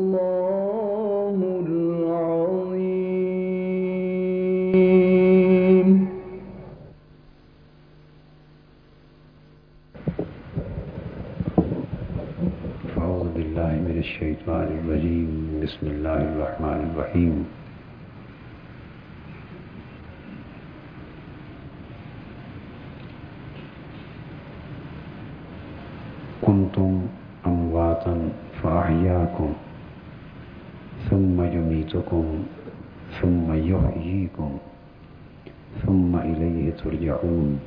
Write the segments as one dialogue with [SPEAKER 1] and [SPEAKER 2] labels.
[SPEAKER 1] الله العظيم
[SPEAKER 2] أعوذ بالله من الشيطان الرجيم. بسم الله الرحمن الرحيم. كنتم أمواتا فأحياكم. يميتكم ثم يحييكم ثم إليه ترجعون.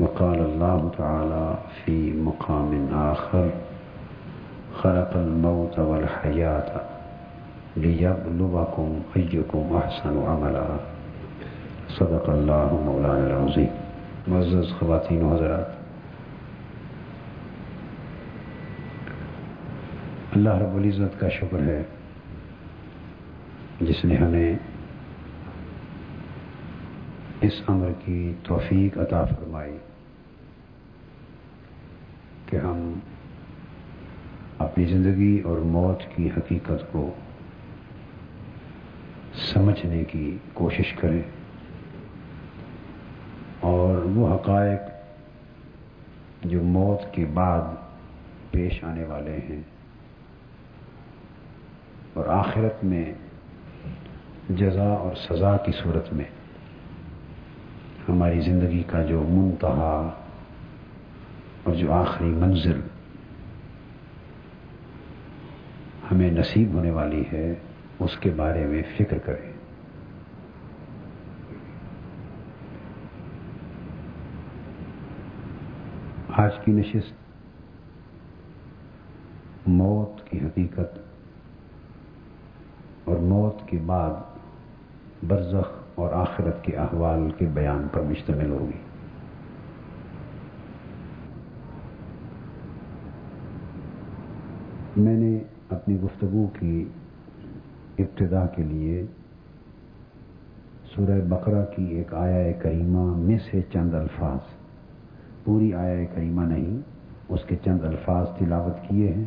[SPEAKER 2] وقال الله تعالى في مقام آخر خلق الموت والحياة ليبلوكم أيكم أحسن عملا. صدق الله مولانا العظيم. معزز خواتین و حضرات، اللہ رب العزت کا شکر ہے جس نے ہمیں اس امر کی توفیق عطا فرمائی کہ ہم اپنی زندگی اور موت کی حقیقت کو سمجھنے کی کوشش کریں اور وہ حقائق جو موت کے بعد پیش آنے والے ہیں اور آخرت میں جزا اور سزا کی صورت میں۔ ہماری زندگی کا جو منتہا اور جو آخری منزل ہمیں نصیب ہونے والی ہے، اس کے بارے میں فکر کریں۔ آج کی نشست موت کی حقیقت اور موت کے بعد برزخ اور آخرت کے احوال کے بیان پر مشتمل ہوگی۔ میں نے اپنی گفتگو کی ابتدا کے لیے سورہ بقرہ کی ایک آیا کریمہ میں سے چند الفاظ، پوری آیا کریمہ نہیں، اس کے چند الفاظ تلاوت کیے ہیں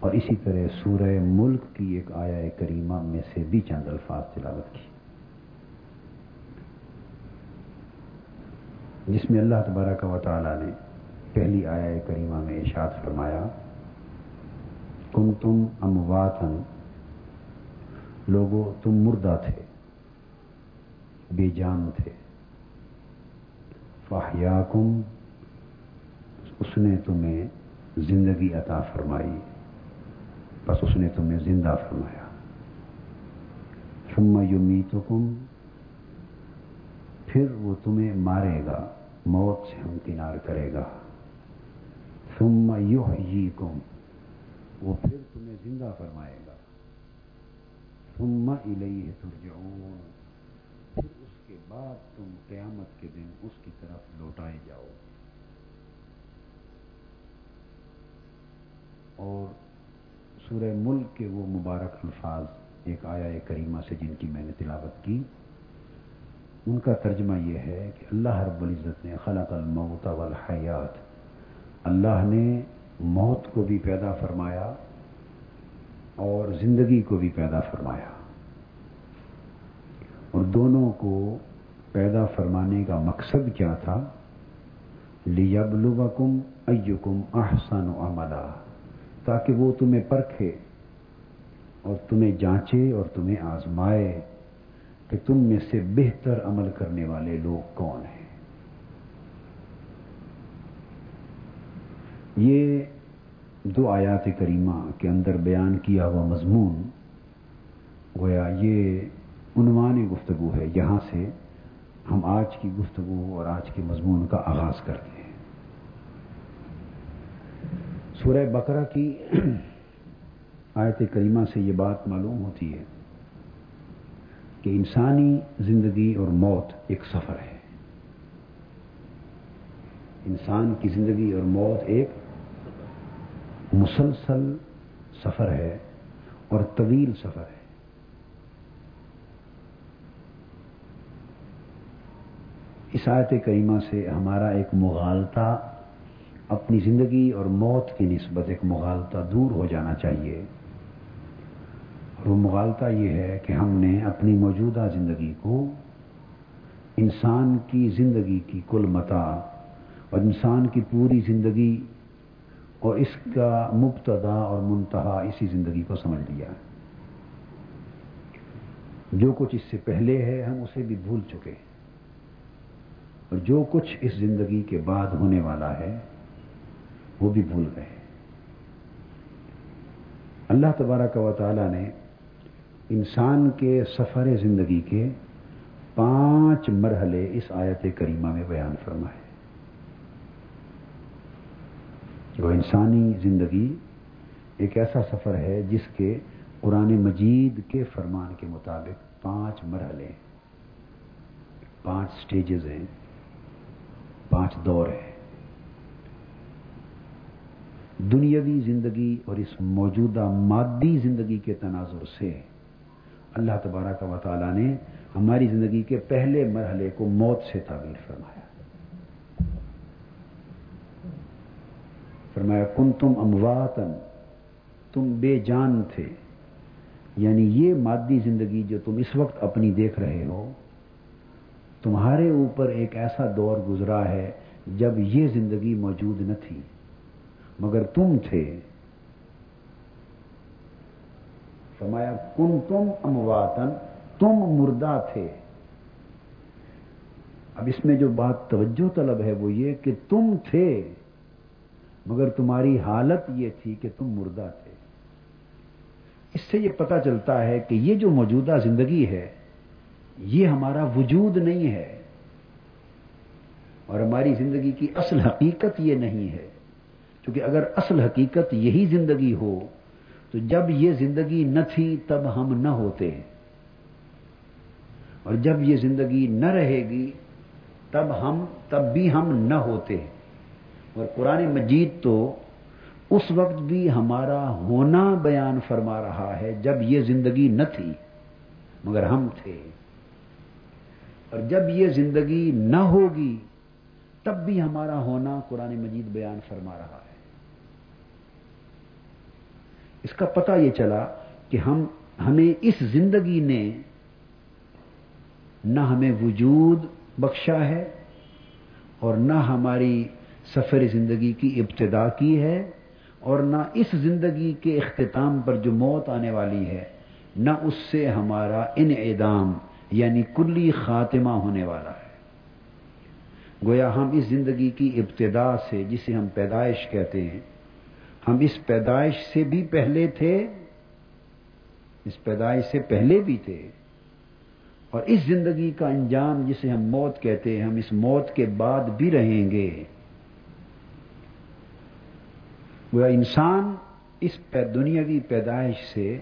[SPEAKER 2] اور اسی طرح سورہ ملک کی ایک آیا کریمہ میں سے بھی چند الفاظ تلاوت کی جس میں اللہ تبارک و تعالی نے پہلی آیا کریمہ میں اشاد فرمایا کم تم امواتن لوگو تم مردہ تھے، بے جان تھے، فاحیاکم، اس نے تمہیں زندگی عطا فرمائی، بس اس نے تمہیں زندہ فرمایا۔ ثم یمیتکم، پھر وہ تمہیں مارے گا۔ موت سے ہمکنار کرے گا۔ ثم یحییکم، وہ پھر تمہیں زندہ فرمائے گا۔ ثم الیہ ترجعون، پھر اس کے بعد تم قیامت کے دن اس کی طرف لوٹائے جاؤ اور سورہ ملک کے وہ مبارک الفاظ، ایک آیا کریمہ سے جن کی میں نے تلاوت کی ان کا ترجمہ یہ ہے کہ اللہ رب العزت نے خلق الموت والحیات۔ اللہ نے موت کو بھی پیدا فرمایا اور زندگی کو بھی پیدا فرمایا۔ اور دونوں کو پیدا فرمانے کا مقصد کیا تھا؟ لیبلوکم ایکم احسن عملا، تاکہ وہ تمہیں پرکھے اور تمہیں جانچے اور تمہیں آزمائے۔ کہ تم میں سے بہتر عمل کرنے والے لوگ کون ہیں؟ یہ دو آیات کریمہ کے اندر بیان کیا ہوا مضمون، گویا یہ عنوان گفتگو ہے، یہاں سے ہم آج کی گفتگو اور آج کے مضمون کا آغاز کرتے ہیں۔ سورہ بقرہ کی آیت کریمہ سے یہ بات معلوم ہوتی ہے۔ کہ انسانی زندگی اور موت ایک سفر ہے۔ انسان کی زندگی اور موت ایک مسلسل سفر ہے اور طویل سفر ہے۔ اس آیت کریمہ سے ہمارا ایک مغالطہ، اپنی زندگی اور موت کی نسبت ایک مغالطہ دور ہو جانا چاہیے۔ وہ مغالطہ یہ ہے کہ ہم نے اپنی موجودہ زندگی کو انسان کی زندگی کی کل متا اور انسان کی پوری زندگی اور اس کا مبتدا اور منتہا اسی زندگی کو سمجھ لیا جو کچھ اس سے پہلے ہے ہم اسے بھی بھول چکے اور جو کچھ اس زندگی کے بعد ہونے والا ہے وہ بھی بھول گئے اللہ تبارک و تعالی نے انسان کے سفر زندگی کے پانچ مرحلے اس آیت کریمہ میں بیان فرمائے۔ وہ انسانی زندگی ایک ایسا سفر ہے جس کے قرآن مجید کے فرمان کے مطابق پانچ مرحلے پانچ سٹیجز ہیں۔ پانچ دور ہیں۔ دنیاوی زندگی اور اس موجودہ مادی زندگی کے تناظر سے اللہ تبارک و تعالیٰ نے ہماری زندگی کے پہلے مرحلے کو موت سے تعبیر فرمایا۔ فرمایا کن تم امواتن تم بے جان تھے۔ یعنی یہ مادی زندگی جو تم اس وقت اپنی دیکھ رہے ہو، تمہارے اوپر ایک ایسا دور گزرا ہے جب یہ زندگی موجود نہ تھی۔ مگر تم تھے۔ فرمایا کن تم امواتن، تم مردہ تھے۔ اب اس میں جو بات توجہ طلب ہے وہ یہ کہ تم تھے، مگر تمہاری حالت یہ تھی کہ تم مردہ تھے۔ اس سے یہ پتا چلتا ہے کہ یہ جو موجودہ زندگی ہے، یہ ہمارا وجود نہیں ہے۔ اور ہماری زندگی کی اصل حقیقت یہ نہیں ہے، کیونکہ اگر اصل حقیقت یہی زندگی ہو تو جب یہ زندگی نہ تھی تب ہم نہ ہوتے اور جب یہ زندگی نہ رہے گی تب ہم، تب بھی ہم نہ ہوتے اور قرآن مجید تو اس وقت بھی ہمارا ہونا بیان فرما رہا ہے جب یہ زندگی نہ تھی، مگر ہم تھے۔ اور جب یہ زندگی نہ ہوگی تب بھی ہمارا ہونا قرآن مجید بیان فرما رہا ہے۔ اس کا پتہ یہ چلا کہ ہم ہمیں اس زندگی نے نہ ہمیں وجود بخشا ہے اور نہ ہماری سفر زندگی کی ابتدا کی ہے اور نہ اس زندگی کے اختتام پر جو موت آنے والی ہے، نہ اس سے ہمارا انعدام یعنی کلی خاتمہ ہونے والا ہے۔ گویا ہم اس زندگی کی ابتدا سے، جسے ہم پیدائش کہتے ہیں ہم اس پیدائش سے بھی پہلے تھے، اس پیدائش سے پہلے بھی تھے۔ اور اس زندگی کا انجام جسے ہم موت کہتے ہیں، ہم اس موت کے بعد بھی رہیں گے۔ وہ انسان اس دنیاوی پیدائش سے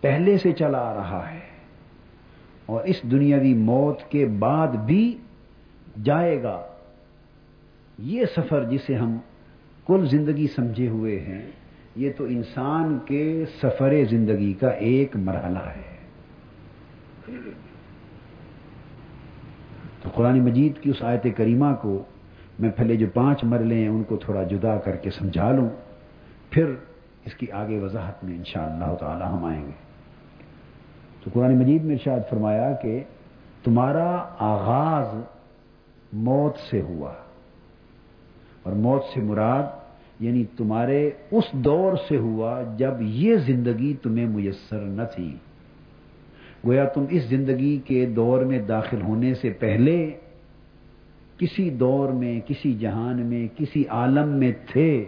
[SPEAKER 2] پہلے سے چلا آ رہا ہے اور اس دنیاوی موت کے بعد بھی جائے گا۔ یہ سفر جسے ہم کل زندگی سمجھے ہوئے ہیں، یہ تو انسان کے سفر زندگی کا ایک مرحلہ ہے۔ تو قرآن مجید کی اس آیت کریمہ کو میں پہلے جو پانچ مرلے ہیں، ان کو تھوڑا جدا کر کے سمجھا لوں۔ پھر اس کی آگے وضاحت میں انشاءاللہ اللہ تعالی ہم آئیں گے۔ تو قرآن مجید میں ارشاد فرمایا کہ تمہارا آغاز موت سے ہوا۔ اور موت سے مراد یعنی تمہارے اس دور سے ہوا جب یہ زندگی تمہیں میسر نہ تھی۔ گویا تم اس زندگی کے دور میں داخل ہونے سے پہلے کسی دور میں، کسی جہان میں، کسی عالم میں تھے،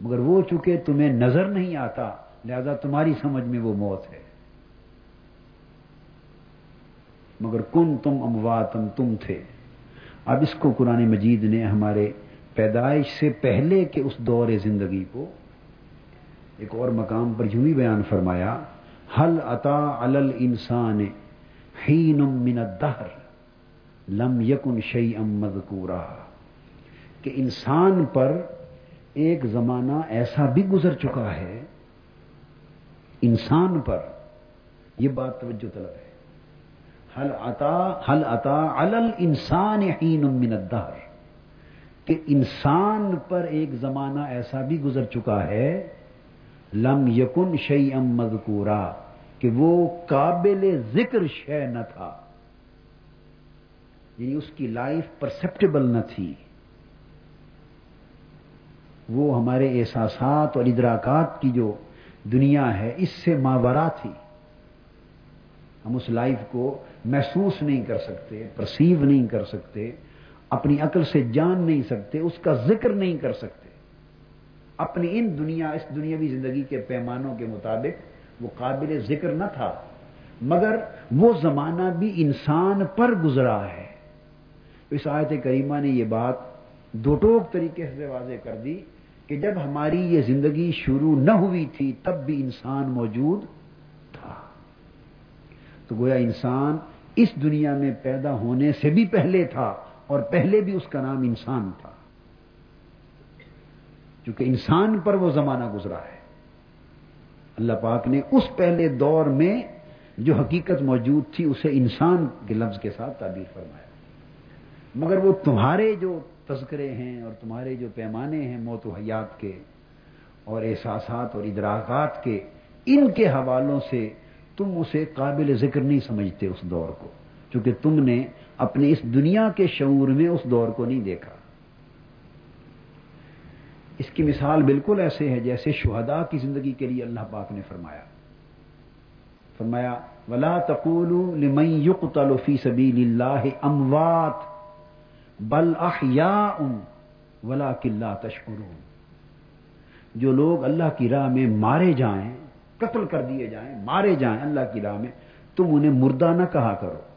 [SPEAKER 2] مگر وہ چونکہ تمہیں نظر نہیں آتا، لہذا تمہاری سمجھ میں وہ موت ہے۔ مگر کن تم امواتم تم تھے۔ اب اس کو قرآن مجید نے ہمارے پیدائش سے پہلے کے اس دور زندگی کو ایک اور مقام پر یوں ہی بیان فرمایا حل عطا الل انسان من الدہر لم یکن شعی ام مذکورا. کہ انسان پر ایک زمانہ ایسا بھی گزر چکا ہے، انسان پر یہ بات توجہ طلب ہے۔ حل عطا حل عطا الل انسان من الدہر کہ انسان پر ایک زمانہ ایسا بھی گزر چکا ہے، لم یکن شعی ام مذکورا، کہ وہ قابل ذکر شے نہ تھا۔ یعنی اس کی لائف پرسپٹیبل نہ تھی۔ وہ ہمارے احساسات اور ادراکات کی جو دنیا ہے، اس سے ماورا تھی۔ ہم اس لائف کو محسوس نہیں کر سکتے پرسیو نہیں کر سکتے۔ اپنی عقل سے جان نہیں سکتے، اس کا ذکر نہیں کر سکتے۔ اپنی ان دنیا، اس دنیاوی زندگی کے پیمانوں کے مطابق وہ قابل ذکر نہ تھا۔ مگر وہ زمانہ بھی انسان پر گزرا ہے۔ اس آیت کریمہ نے یہ بات دو ٹوک طریقے سے واضح کر دی کہ جب ہماری یہ زندگی شروع نہ ہوئی تھی، تب بھی انسان موجود تھا۔ تو گویا انسان اس دنیا میں پیدا ہونے سے بھی پہلے تھا۔ اور پہلے بھی اس کا نام انسان تھا۔ چونکہ انسان پر وہ زمانہ گزرا ہے۔ اللہ پاک نے اس پہلے دور میں جو حقیقت موجود تھی، اسے انسان کے لفظ کے ساتھ تعبیر فرمایا۔ مگر وہ تمہارے جو تذکرے ہیں اور تمہارے جو پیمانے ہیں موت و حیات کے اور احساسات اور ادراکات کے، ان کے حوالوں سے تم اسے قابل ذکر نہیں سمجھتے اس دور کو۔ چونکہ تم نے اپنے اس دنیا کے شعور میں اس دور کو نہیں دیکھا۔ اس کی مثال بالکل ایسے ہے جیسے شہداء کی زندگی کے لیے اللہ پاک نے فرمایا۔ فرمایا، ولا تقول لمن يقتل في سبيل الله اموات بل احیاء ولا کلّا تشکرون جو لوگ اللہ کی راہ میں مارے جائیں، قتل کر دیے جائیں، مارے جائیں اللہ کی راہ میں، تم انہیں مردہ نہ کہا کرو۔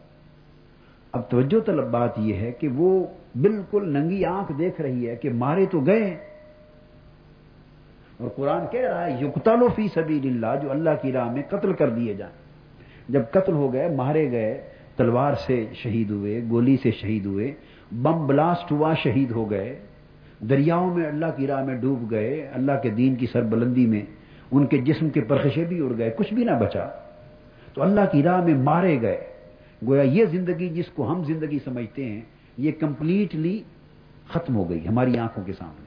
[SPEAKER 2] اب توجہ طلب بات یہ ہے کہ وہ بالکل ننگی آنکھ دیکھ رہی ہے کہ مارے تو گئے اور قرآن کہہ رہا ہے یقتل فی سبیل اللہ جو اللہ کی راہ میں قتل کر دیے جائیں۔ جب قتل ہو گئے، مارے گئے، تلوار سے شہید ہوئے، گولی سے شہید ہوئے، بم بلاسٹ ہوا، شہید ہو گئے، دریاؤں میں اللہ کی راہ میں ڈوب گئے، اللہ کے دین کی سربلندی میں ان کے جسم کے پرخشے بھی اڑ گئے، کچھ بھی نہ بچا۔ تو اللہ کی راہ میں مارے گئے۔ گویا یہ زندگی جس کو ہم زندگی سمجھتے ہیں، یہ کمپلیٹلی ختم ہو گئی ہماری آنکھوں کے سامنے۔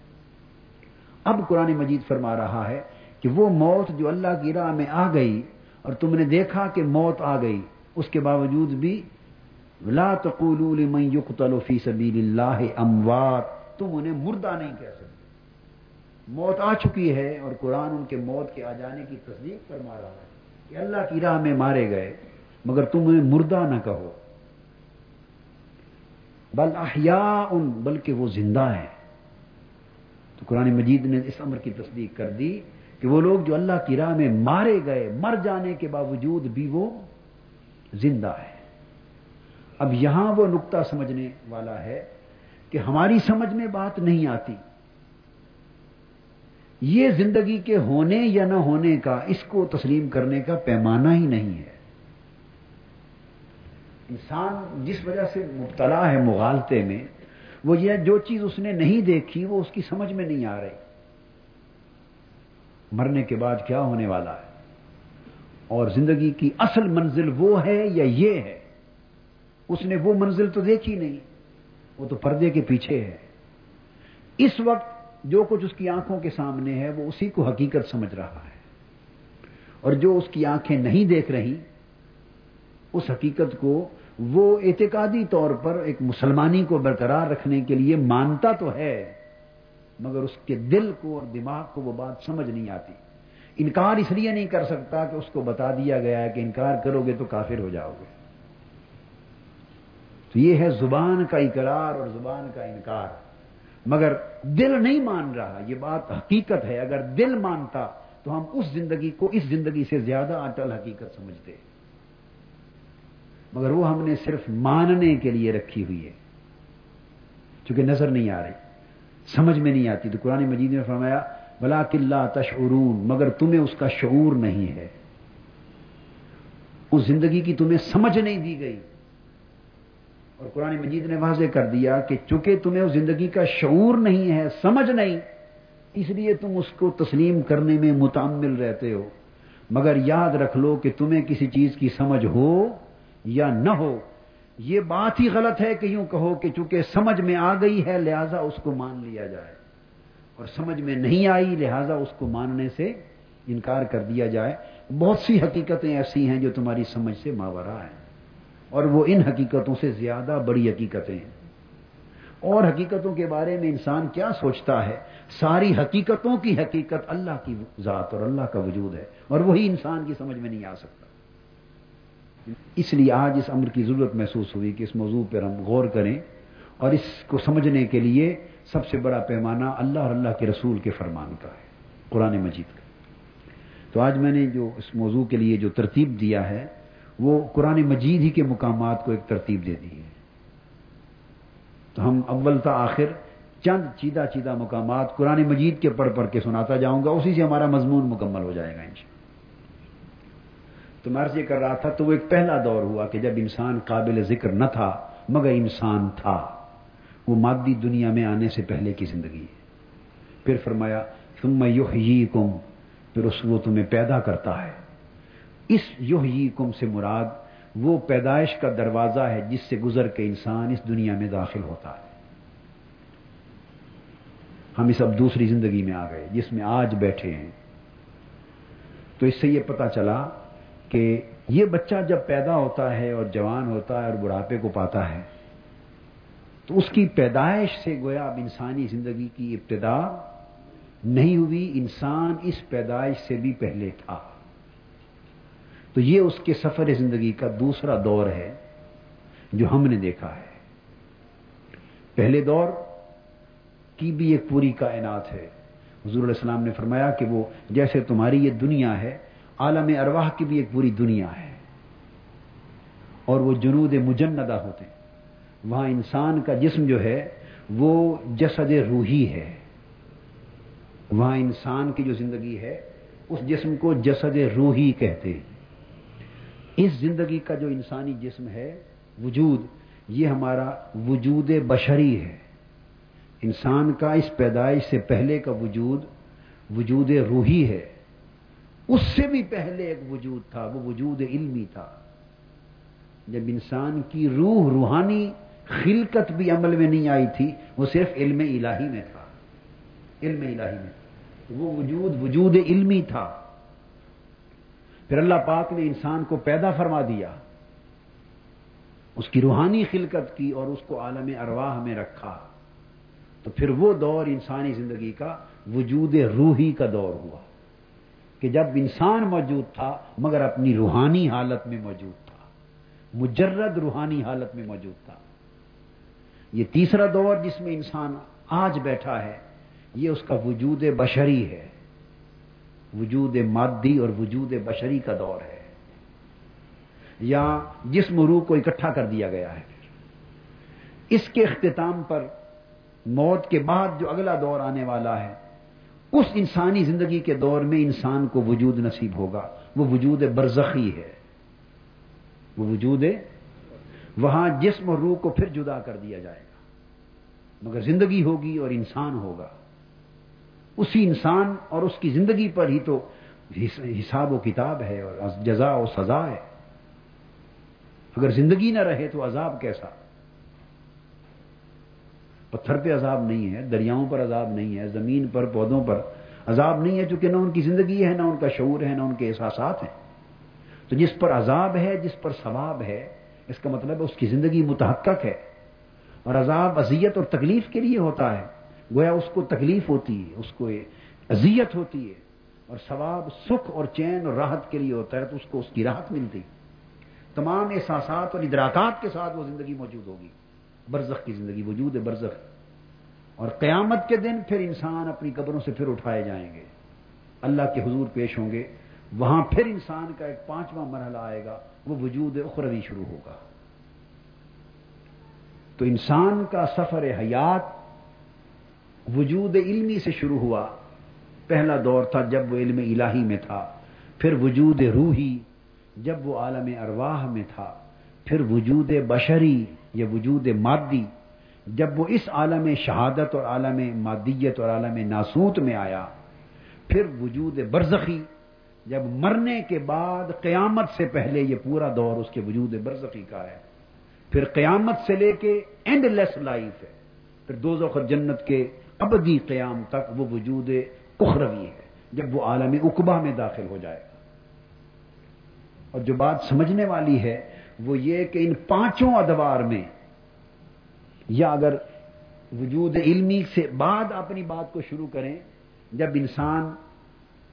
[SPEAKER 2] اب قرآن مجید فرما رہا ہے کہ وہ موت جو اللہ کی راہ میں آ گئی اور تم نے دیکھا کہ موت آ گئی، اس کے باوجود بھی لا تقولوا لمن يقتل في سبيل الله اموات۔ تم انہیں مردہ نہیں کہہ سکتے۔ موت آ چکی ہے اور قرآن ان کے موت کے آ جانے کی تصدیق فرما رہا ہے کہ اللہ کی راہ میں مارے گئے۔ مگر تم انہیں مردہ نہ کہو۔ بل احیاء، بلکہ وہ زندہ ہے تو قرآن مجید نے اس امر کی تصدیق کر دی کہ وہ لوگ جو اللہ کی راہ میں مارے گئے، مر جانے کے باوجود بھی وہ زندہ ہے اب یہاں وہ نقطہ سمجھنے والا ہے کہ ہماری سمجھ میں بات نہیں آتی۔ یہ زندگی کے ہونے یا نہ ہونے کا، اس کو تسلیم کرنے کا پیمانہ ہی نہیں ہے۔ انسان جس وجہ سے مبتلا ہے مغالطے میں، وہ یہ جو چیز اس نے نہیں دیکھی، وہ اس کی سمجھ میں نہیں آ رہی۔ مرنے کے بعد کیا ہونے والا ہے؟ اور زندگی کی اصل منزل وہ ہے یا یہ ہے؟ اس نے وہ منزل تو دیکھی نہیں، وہ تو پردے کے پیچھے ہے۔ اس وقت جو کچھ اس کی آنکھوں کے سامنے ہے، وہ اسی کو حقیقت سمجھ رہا ہے۔ اور جو اس کی آنکھیں نہیں دیکھ رہی، اس حقیقت کو وہ اعتقادی طور پر ایک مسلمانی کو برقرار رکھنے کے لیے مانتا تو ہے، مگر اس کے دل کو اور دماغ کو وہ بات سمجھ نہیں آتی۔ انکار اس لیے نہیں کر سکتا کہ اس کو بتا دیا گیا ہے کہ انکار کرو گے تو کافر ہو جاؤ گے۔ تو یہ ہے زبان کا اقرار اور زبان کا انکار۔ مگر دل نہیں مان رہا، یہ بات حقیقت ہے۔ اگر دل مانتا تو ہم اس زندگی کو اس زندگی سے زیادہ اٹل حقیقت سمجھتے۔ مگر وہ ہم نے صرف ماننے کے لیے رکھی ہوئی ہے۔ چونکہ نظر نہیں آ رہی، سمجھ میں نہیں آتی۔ تو قرآن مجید نے فرمایا بلا کلّہ تشعرون مگر تمہیں اس کا شعور نہیں ہے۔ اس زندگی کی تمہیں سمجھ نہیں دی گئی۔ اور قرآن مجید نے واضح کر دیا کہ چونکہ تمہیں اس زندگی کا شعور نہیں ہے، سمجھ نہیں، اس لیے تم اس کو تسلیم کرنے میں متعمل رہتے ہو۔ مگر یاد رکھ لو کہ تمہیں کسی چیز کی سمجھ ہو یا نہ ہو۔ یہ بات ہی غلط ہے کہ یوں کہو کہ چونکہ سمجھ میں آ گئی ہے، لہذا اس کو مان لیا جائے۔ اور سمجھ میں نہیں آئی، لہذا اس کو ماننے سے انکار کر دیا جائے۔ بہت سی حقیقتیں ایسی ہیں جو تمہاری سمجھ سے ماورا ہیں۔ اور وہ ان حقیقتوں سے زیادہ بڑی حقیقتیں ہیں۔ اور حقیقتوں کے بارے میں انسان کیا سوچتا ہے؟ ساری حقیقتوں کی حقیقت اللہ کی ذات اور اللہ کا وجود ہے۔ اور وہی انسان کی سمجھ میں نہیں آ سکتا۔ اس لیے آج اس امر کی ضرورت محسوس ہوئی کہ اس موضوع پر ہم غور کریں اور اس کو سمجھنے کے لیے سب سے بڑا پیمانہ اللہ اور اللہ کے رسول کے فرمان کا ہے، قرآن مجید کا۔ تو آج میں نے جو اس موضوع کے لیے جو ترتیب دیا ہے، وہ قرآن مجید ہی کے مقامات کو ایک ترتیب دے دی ہے۔ تو ہم اول تا آخر چند چیدہ چیدہ مقامات قرآن مجید کے پڑھ پڑھ کے سناتا جاؤں گا، اسی سے ہمارا مضمون مکمل ہو جائے گا انشاء تو میں یہ کر رہا تھا، تو وہ ایک پہلا دور ہوا کہ جب انسان قابل ذکر نہ تھا، مگر انسان تھا، وہ مادی دنیا میں آنے سے پہلے کی زندگی ہے۔ پھر فرمایا تم میں یوہ پھر اس وہ تمہیں پیدا کرتا ہے۔ اس یوہ سے مراد وہ پیدائش کا دروازہ ہے جس سے گزر کے انسان اس دنیا میں داخل ہوتا ہے۔ ہم اس اب دوسری زندگی میں آ گئے، جس میں آج بیٹھے ہیں۔ تو اس سے یہ پتا چلا کہ یہ بچہ جب پیدا ہوتا ہے اور جوان ہوتا ہے اور بڑھاپے کو پاتا ہے، تو اس کی پیدائش سے گویا اب انسانی زندگی کی ابتدا نہیں ہوئی، انسان اس پیدائش سے بھی پہلے تھا۔ تو یہ اس کے سفر زندگی کا دوسرا دور ہے جو ہم نے دیکھا ہے۔ پہلے دور کی بھی ایک پوری کائنات ہے۔ حضور علیہ السلام نے فرمایا کہ وہ جیسے تمہاری یہ دنیا ہے عالم ارواح کی بھی ایک پوری دنیا ہے۔ اور وہ جنود مجندہ ہوتے ہیں۔ وہاں انسان کا جسم جو ہے، وہ جسد روحی ہے۔ وہاں انسان کی جو زندگی ہے، اس جسم کو جسد روحی کہتے ہیں۔ اس زندگی کا جو انسانی جسم ہے، وجود، یہ ہمارا وجود بشری ہے۔ انسان کا اس پیدائش سے پہلے کا وجود وجود روحی ہے۔ اس سے بھی پہلے ایک وجود تھا، وہ وجود علمی تھا۔ جب انسان کی روح روحانی خلقت بھی عمل میں نہیں آئی تھی، وہ صرف علم الہی میں تھا۔ علم الہی میں۔ وہ وجود وجود علمی تھا۔ پھر اللہ پاک نے انسان کو پیدا فرما دیا، اس کی روحانی خلقت کی اور اس کو عالم ارواح میں رکھا۔ تو پھر وہ دور انسانی زندگی کا وجود روحی کا دور ہوا۔ کہ جب انسان موجود تھا، مگر اپنی روحانی حالت میں موجود تھا، مجرد روحانی حالت میں موجود تھا۔ یہ تیسرا دور جس میں انسان آج بیٹھا ہے، یہ اس کا وجود بشری ہے۔ وجود مادی اور وجود بشری کا دور ہے۔ یا جسم روح کو اکٹھا کر دیا گیا ہے۔ اس کے اختتام پر موت کے بعد جو اگلا دور آنے والا ہے اس انسانی زندگی کے دور میں انسان کو وجود نصیب ہوگا۔ وہ وجود برزخی ہے۔ وہ وجود وہاں جسم اور روح کو پھر جدا کر دیا جائے گا۔ مگر زندگی ہوگی اور انسان ہوگا۔ اسی انسان اور اس کی زندگی پر ہی تو حساب و کتاب ہے اور جزا و سزا ہے۔ اگر زندگی نہ رہے تو عذاب کیسا؟ پتھر پہ عذاب نہیں ہے، دریاؤں پر عذاب نہیں ہے، زمین پر، پودوں پر عذاب نہیں ہے، چونکہ نہ ان کی زندگی ہے، نہ ان کا شعور ہے، نہ ان کے احساسات ہیں۔ تو جس پر عذاب ہے، جس پر ثواب ہے، اس کا مطلب اس کی زندگی متحقق ہے۔ اور عذاب اذیت اور تکلیف کے لیے ہوتا ہے۔ گویا اس کو تکلیف ہوتی ہے، اس کو اذیت ہوتی ہے۔ اور ثواب سکھ اور چین اور راحت کے لیے ہوتا ہے، تو اس کو اس کی راحت ملتی۔ تمام احساسات اور ادراکات کے ساتھ وہ زندگی موجود ہوگی۔ برزخ کی زندگی وجود ہے، برزخ۔ اور قیامت کے دن پھر انسان اپنی قبروں سے پھر اٹھائے جائیں گے۔ اللہ کے حضور پیش ہوں گے۔ وہاں پھر انسان کا ایک پانچواں مرحلہ آئے گا، وہ وجود اخروی شروع ہوگا۔ تو انسان کا سفر حیات وجود علمی سے شروع ہوا۔ پہلا دور تھا جب وہ علم الہی میں تھا، پھر وجود روحی جب وہ عالم ارواح میں تھا، پھر وجود بشری یا وجود مادی جب وہ اس عالم شہادت اور عالم مادیت اور عالم ناسوت میں آیا، پھر وجود برزخی، جب مرنے کے بعد قیامت سے پہلے یہ پورا دور اس کے وجود برزخی کا ہے، پھر قیامت سے لے کے اینڈ لیس لائف ہے، پھر دو ذخر جنت کے ابدی قیام تک وہ وجود اخروی ہے، جب وہ عالم اقبا میں داخل ہو جائے۔ گا اور جو بات سمجھنے والی ہے وہ یہ کہ ان پانچوں ادوار میں یا اگر وجود علمی سے بعد اپنی بات کو شروع کریں، جب انسان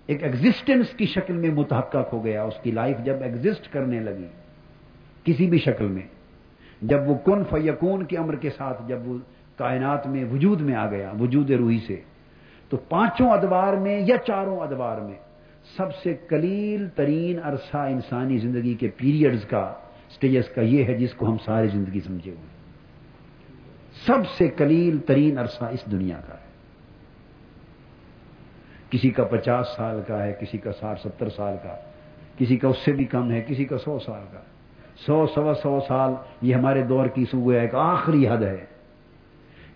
[SPEAKER 2] ایک ایگزسٹنس کی شکل میں متحقق ہو گیا، اس کی لائف جب ایگزسٹ کرنے لگی، کسی بھی شکل میں، جب وہ کن فیقون کے امر کے ساتھ جب وہ کائنات میں وجود میں آ گیا، وجود روحی سے، تو پانچوں ادوار میں یا چاروں ادوار میں سب سے کلیل ترین عرصہ انسانی زندگی کے پیریڈز کا سٹیجز کا یہ ہے جس کو ہم ساری زندگی سمجھے ہوئے سب سے کلیل ترین عرصہ اس دنیا کا ہے۔ کسی کا پچاس سال کا ہے، کسی کا ساٹھ ستر سال کا، کسی کا اس سے بھی کم ہے، کسی کا سو سال کا۔ سو سوا سو سال یہ ہمارے دور کی سو ایک آخری حد ہے۔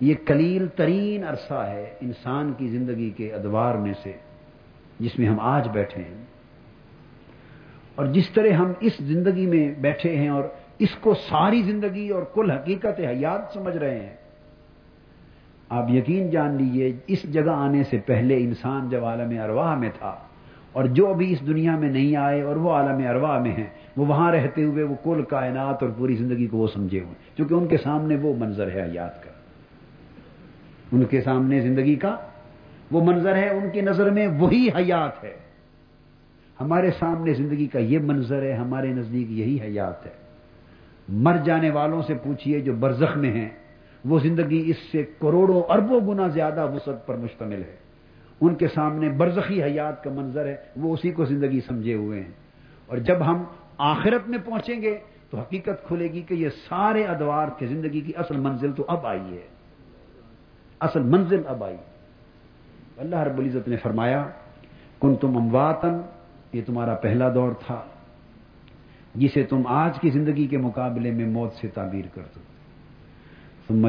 [SPEAKER 2] یہ کلیل ترین عرصہ ہے انسان کی زندگی کے ادوار میں سے، جس میں ہم آج بیٹھے ہیں۔ اور جس طرح ہم اس زندگی میں بیٹھے ہیں اور اس کو ساری زندگی اور کل حقیقت حیات سمجھ رہے ہیں۔ آپ یقین جان لیجیے، اس جگہ آنے سے پہلے انسان جب عالم ارواح میں تھا اور جو ابھی اس دنیا میں نہیں آئے اور وہ عالم ارواح میں ہیں، وہ وہاں رہتے ہوئے وہ کل کائنات اور پوری زندگی کو وہ سمجھے ہوئے۔ کیونکہ ان کے سامنے وہ منظر ہے حیات کا۔ ان کے سامنے زندگی کا وہ منظر ہے، ان کی نظر میں وہی حیات ہے۔ ہمارے سامنے زندگی کا یہ منظر ہے، ہمارے نزدیک یہی حیات ہے۔ مر جانے والوں سے پوچھئے جو برزخ میں ہیں، وہ زندگی اس سے کروڑوں اربوں گنا زیادہ وسعت پر مشتمل ہے۔ ان کے سامنے برزخی حیات کا منظر ہے، وہ اسی کو زندگی سمجھے ہوئے ہیں۔ اور جب ہم آخرت میں پہنچیں گے، تو حقیقت کھلے گی کہ یہ سارے ادوار کے زندگی کی اصل منزل تو اب آئی ہے۔ اصل منزل اب آئی۔ اللہ رب العزت نے فرمایا کن تم امواتن یہ تمہارا پہلا دور تھا۔ جسے تم آج کی زندگی کے مقابلے میں موت سے تعبیر کر دو تم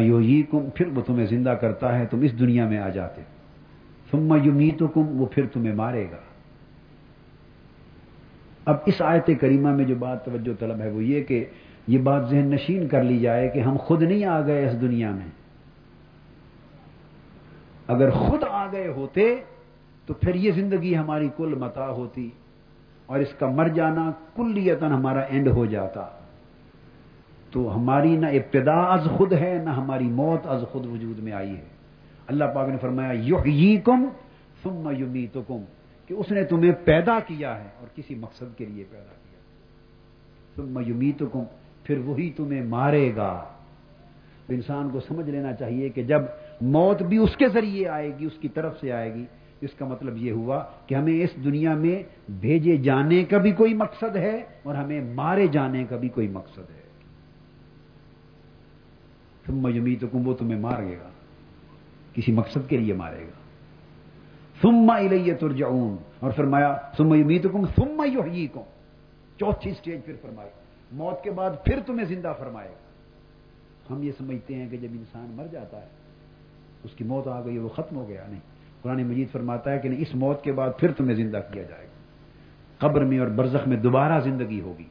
[SPEAKER 2] کم پھر وہ تمہیں زندہ کرتا ہے، تم اس دنیا میں آ جاتے ثم یمیتکم، وہ پھر تمہیں مارے گا۔ اب اس آیت کریمہ میں جو بات توجہ طلب ہے وہ یہ کہ یہ بات ذہن نشین کر لی جائے کہ ہم خود نہیں آ گئے اس دنیا میں۔ اگر خود آ گئے ہوتے تو پھر یہ زندگی ہماری کل متا ہوتی۔ اور اس کا مر جانا کلیتن ہمارا اینڈ ہو جاتا۔ تو ہماری نہ ابتدا از خود ہے، نہ ہماری موت از خود وجود میں آئی ہے۔ اللہ پاک نے فرمایا، یحییکم ثم یمیتکم کہ اس نے تمہیں پیدا کیا ہے اور کسی مقصد کے لیے پیدا کیا۔ ثم یمیتکم، پھر وہی تمہیں مارے گا۔ تو انسان کو سمجھ لینا چاہیے کہ جب موت بھی اس کے ذریعے آئے گی، اس کی طرف سے آئے گی اس کا مطلب یہ ہوا کہ ہمیں اس دنیا میں بھیجے جانے کا بھی کوئی مقصد ہے اور ہمیں مارے جانے کا بھی کوئی مقصد ہے۔ ثم یمیتکم، وہ تمہیں مار گا، کسی مقصد کے لیے مارے گا۔ ثم الیہ ترجعون، اور فرمایا، ثم یمیتکم، ثم یحییکم۔ چوتھی سٹیج پھر فرمائی، موت کے بعد پھر تمہیں زندہ فرمائے گا۔ ہم یہ سمجھتے ہیں کہ جب انسان مر جاتا ہے، اس کی موت آ گئی، وہ ختم ہو گیا، نہیں۔ قرآن مجید فرماتا ہے کہ نہیں، اس موت کے بعد پھر تمہیں زندہ کیا جائے گا۔ قبر میں اور برزخ میں دوبارہ زندگی ہوگی۔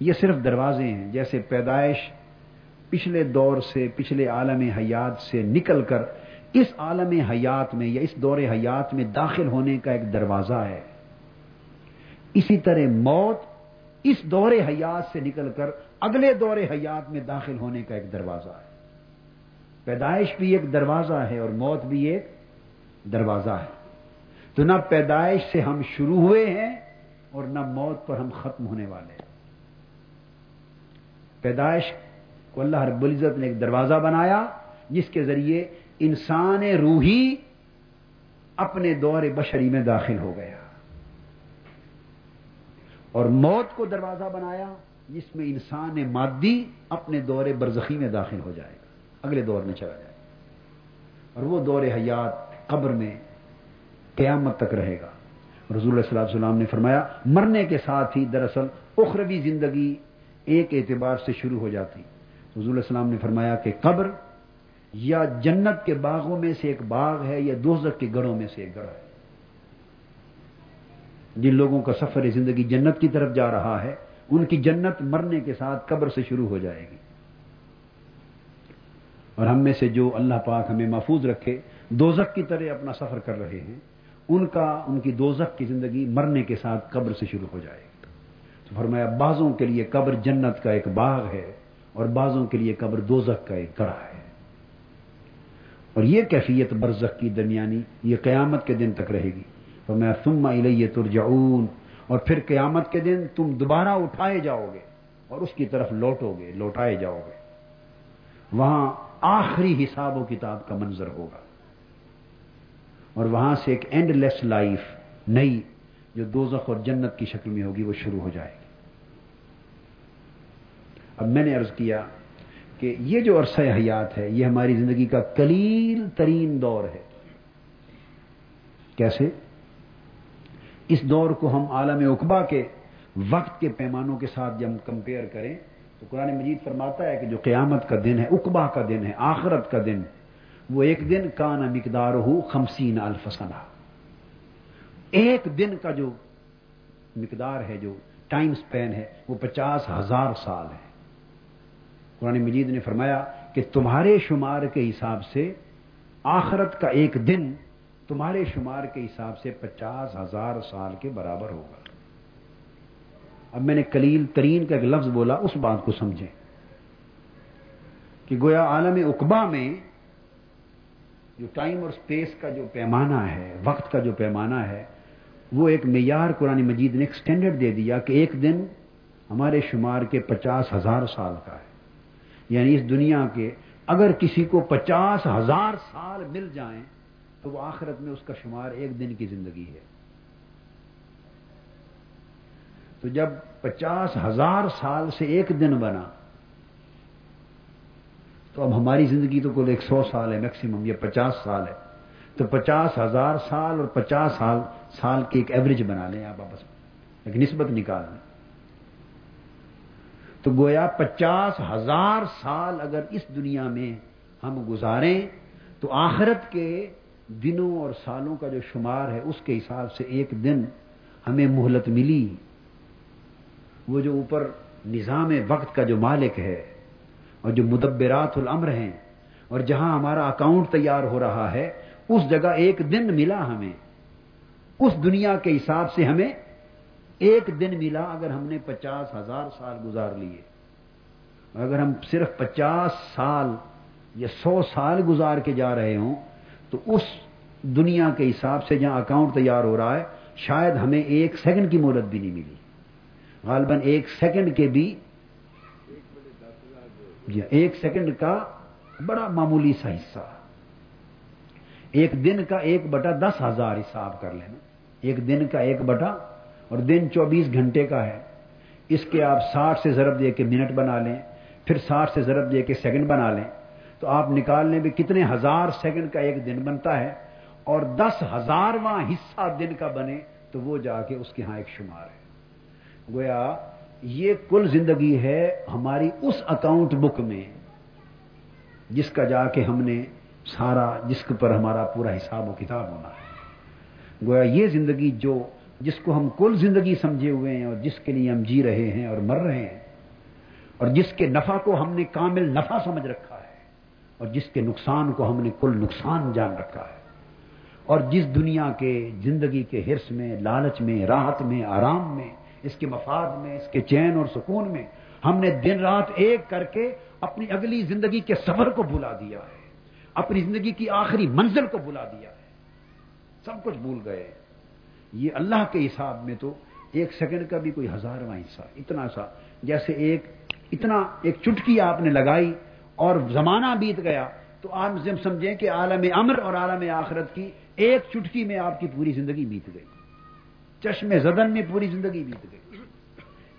[SPEAKER 2] یہ صرف دروازے ہیں، جیسے پیدائش پچھلے دور سے، پچھلے عالم حیات سے نکل کر اس عالم حیات میں یا اس دور حیات میں داخل ہونے کا ایک دروازہ ہے۔ اسی طرح موت اس دور حیات سے نکل کر اگلے دور حیات میں داخل ہونے کا ایک دروازہ ہے۔ پیدائش بھی ایک دروازہ ہے اور موت بھی ایک دروازہ ہے۔ تو نہ پیدائش سے ہم شروع ہوئے ہیں اور نہ موت پر ہم ختم ہونے والے ہیں۔ پیدائش کو اللہ رب العزت نے ایک دروازہ بنایا جس کے ذریعے انسان روحی اپنے دور بشری میں داخل ہو گیا۔ اور موت کو دروازہ بنایا جس میں انسان مادی اپنے دور برزخی میں داخل ہو جائے۔ گا اگلے دور میں چلا جائے اور وہ دور حیات قبر میں قیامت تک رہے گا۔ رضول اللہ صلی اللہ علیہ وسلم نے فرمایا، مرنے کے ساتھ ہی دراصل اخروی زندگی ایک اعتبار سے شروع ہو جاتی۔ حضور السلام نے فرمایا کہ قبر یا جنت کے باغوں میں سے ایک باغ ہے یا دوزک کے گڑوں میں سے ایک گڑھ ہے۔ جن لوگوں کا سفر زندگی جنت کی طرف جا رہا ہے، ان کی جنت مرنے کے ساتھ قبر سے شروع ہو جائے گی۔ اور ہم میں سے جو اللہ پاک ہمیں محفوظ رکھے دوزک کی طرح اپنا سفر کر رہے ہیں، ان کا، ان کی دوزک کی زندگی مرنے کے ساتھ قبر سے شروع ہو جائے گی۔ تو فرمایا، بعضوں کے لیے قبر جنت کا ایک باغ ہے اور بعضوں کے لیے قبر دوزک کا ایک گڑھا ہے۔ اور یہ کیفیت برزخ کی درمیانی، یہ قیامت کے دن تک رہے گی۔ فرمایا، ثم الیہ ترجعون۔ اور پھر قیامت کے دن تم دوبارہ اٹھائے جاؤ گے اور اس کی طرف لوٹو گے، لوٹائے جاؤ گے۔ وہاں آخری حساب و کتاب کا منظر ہوگا۔ اور وہاں سے ایک اینڈ لیس لائف نئی جو دوزخ اور جنت کی شکل میں ہوگی وہ شروع ہو جائے گی۔ اب میں نے عرض کیا کہ یہ جو عرصہ حیات ہے، یہ ہماری زندگی کا کلیل ترین دور ہے۔ کیسے؟ اس دور کو ہم عالم اقبا کے وقت کے پیمانوں کے ساتھ جب ہم کمپیئر کریں تو قرآن مجید فرماتا ہے کہ جو قیامت کا دن ہے اقبا کا دن ہے، آخرت کا دن وہ ایک دن کا نا مقدار ہو خمسین الفسنا ایک دن کا جو مقدار ہے، جو ٹائم سپین ہے، وہ پچاس ہزار سال ہے۔ قرآن مجید نے فرمایا کہ تمہارے شمار کے حساب سے آخرت کا ایک دن تمہارے شمار کے حساب سے پچاس ہزار سال کے برابر ہوگا۔ اب میں نے کلیل ترین کا ایک لفظ بولا، اس بات کو سمجھیں۔ کہ گویا عالم اقبا میں جو ٹائم اور سپیس کا جو پیمانہ ہے، وقت کا جو پیمانہ ہے، وہ ایک معیار قرآن مجید نے ایک سٹینڈرڈ دے دیا کہ ایک دن ہمارے شمار کے پچاس ہزار سال کا ہے۔ یعنی اس دنیا کے اگر کسی کو پچاس ہزار سال مل جائیں، تو وہ آخرت میں اس کا شمار ایک دن کی زندگی ہے۔ تو جب پچاس ہزار سال سے ایک دن بنا، تو اب ہماری زندگی تو کل ایک سو سال ہے میکسیمم یہ پچاس سال ہے۔ تو پچاس ہزار سال اور پچاس سال سال کی ایک ایوریج بنا لیں آپ آپس میں، ایک نسبت نکال لیں۔ تو گویا پچاس ہزار سال اگر اس دنیا میں ہم گزاریں، تو آخرت کے دنوں اور سالوں کا جو شمار ہے، اس کے حساب سے ایک دن ہمیں مہلت ملی۔ وہ جو اوپر نظام وقت کا جو مالک ہے اور جو مدبرات الامر ہیں اور جہاں ہمارا اکاؤنٹ تیار ہو رہا ہے، اس جگہ ایک دن ملا ہمیں۔ اس دنیا کے حساب سے ہمیں ایک دن ملا اگر ہم نے پچاس ہزار سال گزار لیے۔ اگر ہم صرف پچاس سال یا سو سال گزار کے جا رہے ہوں، تو اس دنیا کے حساب سے جہاں اکاؤنٹ تیار ہو رہا ہے، شاید ہمیں ایک سیکنڈ کی مہلت بھی نہیں ملی۔ غالباً ایک سیکنڈ کے بھی جی ایک سیکنڈ کا بڑا معمولی سا حصہ۔ ایک دن کا ایک بٹا دس ہزار حساب کر لینا۔ ایک دن کا ایک بٹا اور دن چوبیس گھنٹے کا ہے۔ اس کے آپ ساٹھ سے ضرب دے کے منٹ بنا لیں، پھر ساٹھ سے ضرب دے کے سیکنڈ بنا لیں۔ تو آپ نکالنے میں کتنے ہزار سیکنڈ کا ایک دن بنتا ہے اور دس ہزارواں حصہ دن کا بنے تو وہ جا کے اس کے ہاں ایک شمار ہے۔ گویا، یہ کل زندگی ہے ہماری اس اکاؤنٹ بک میں جس کا جا کے ہم نے سارا جس پر ہمارا پورا حساب و کتاب ہونا ہے۔ گویا، یہ زندگی جو جس کو ہم کل زندگی سمجھے ہوئے ہیں اور جس کے لیے ہم جی رہے ہیں اور مر رہے ہیں اور جس کے نفع کو ہم نے کامل نفع سمجھ رکھا ہے اور جس کے نقصان کو ہم نے کل نقصان جان رکھا ہے اور جس دنیا کے زندگی کے حرص میں، لالچ میں، راحت میں، آرام میں اس کے مفاد میں، اس کے چین اور سکون میں، ہم نے دن رات ایک کر کے اپنی اگلی زندگی کے سفر کو بلا دیا ہے۔ اپنی زندگی کی آخری منزل کو بلا دیا ہے۔ سب کچھ بھول گئے۔ یہ اللہ کے حساب میں تو ایک سیکنڈ کا بھی کوئی ہزارواں حصہ، اتنا سا۔ جیسے ایک، اتنا ایک چٹکی آپ نے لگائی اور زمانہ بیت گیا، تو آپ سمجھیں کہ عالم امر اور عالم آخرت کی ایک چٹکی میں آپ کی پوری زندگی بیت گئی۔ چشم زدن میں پوری زندگی بیت گئی۔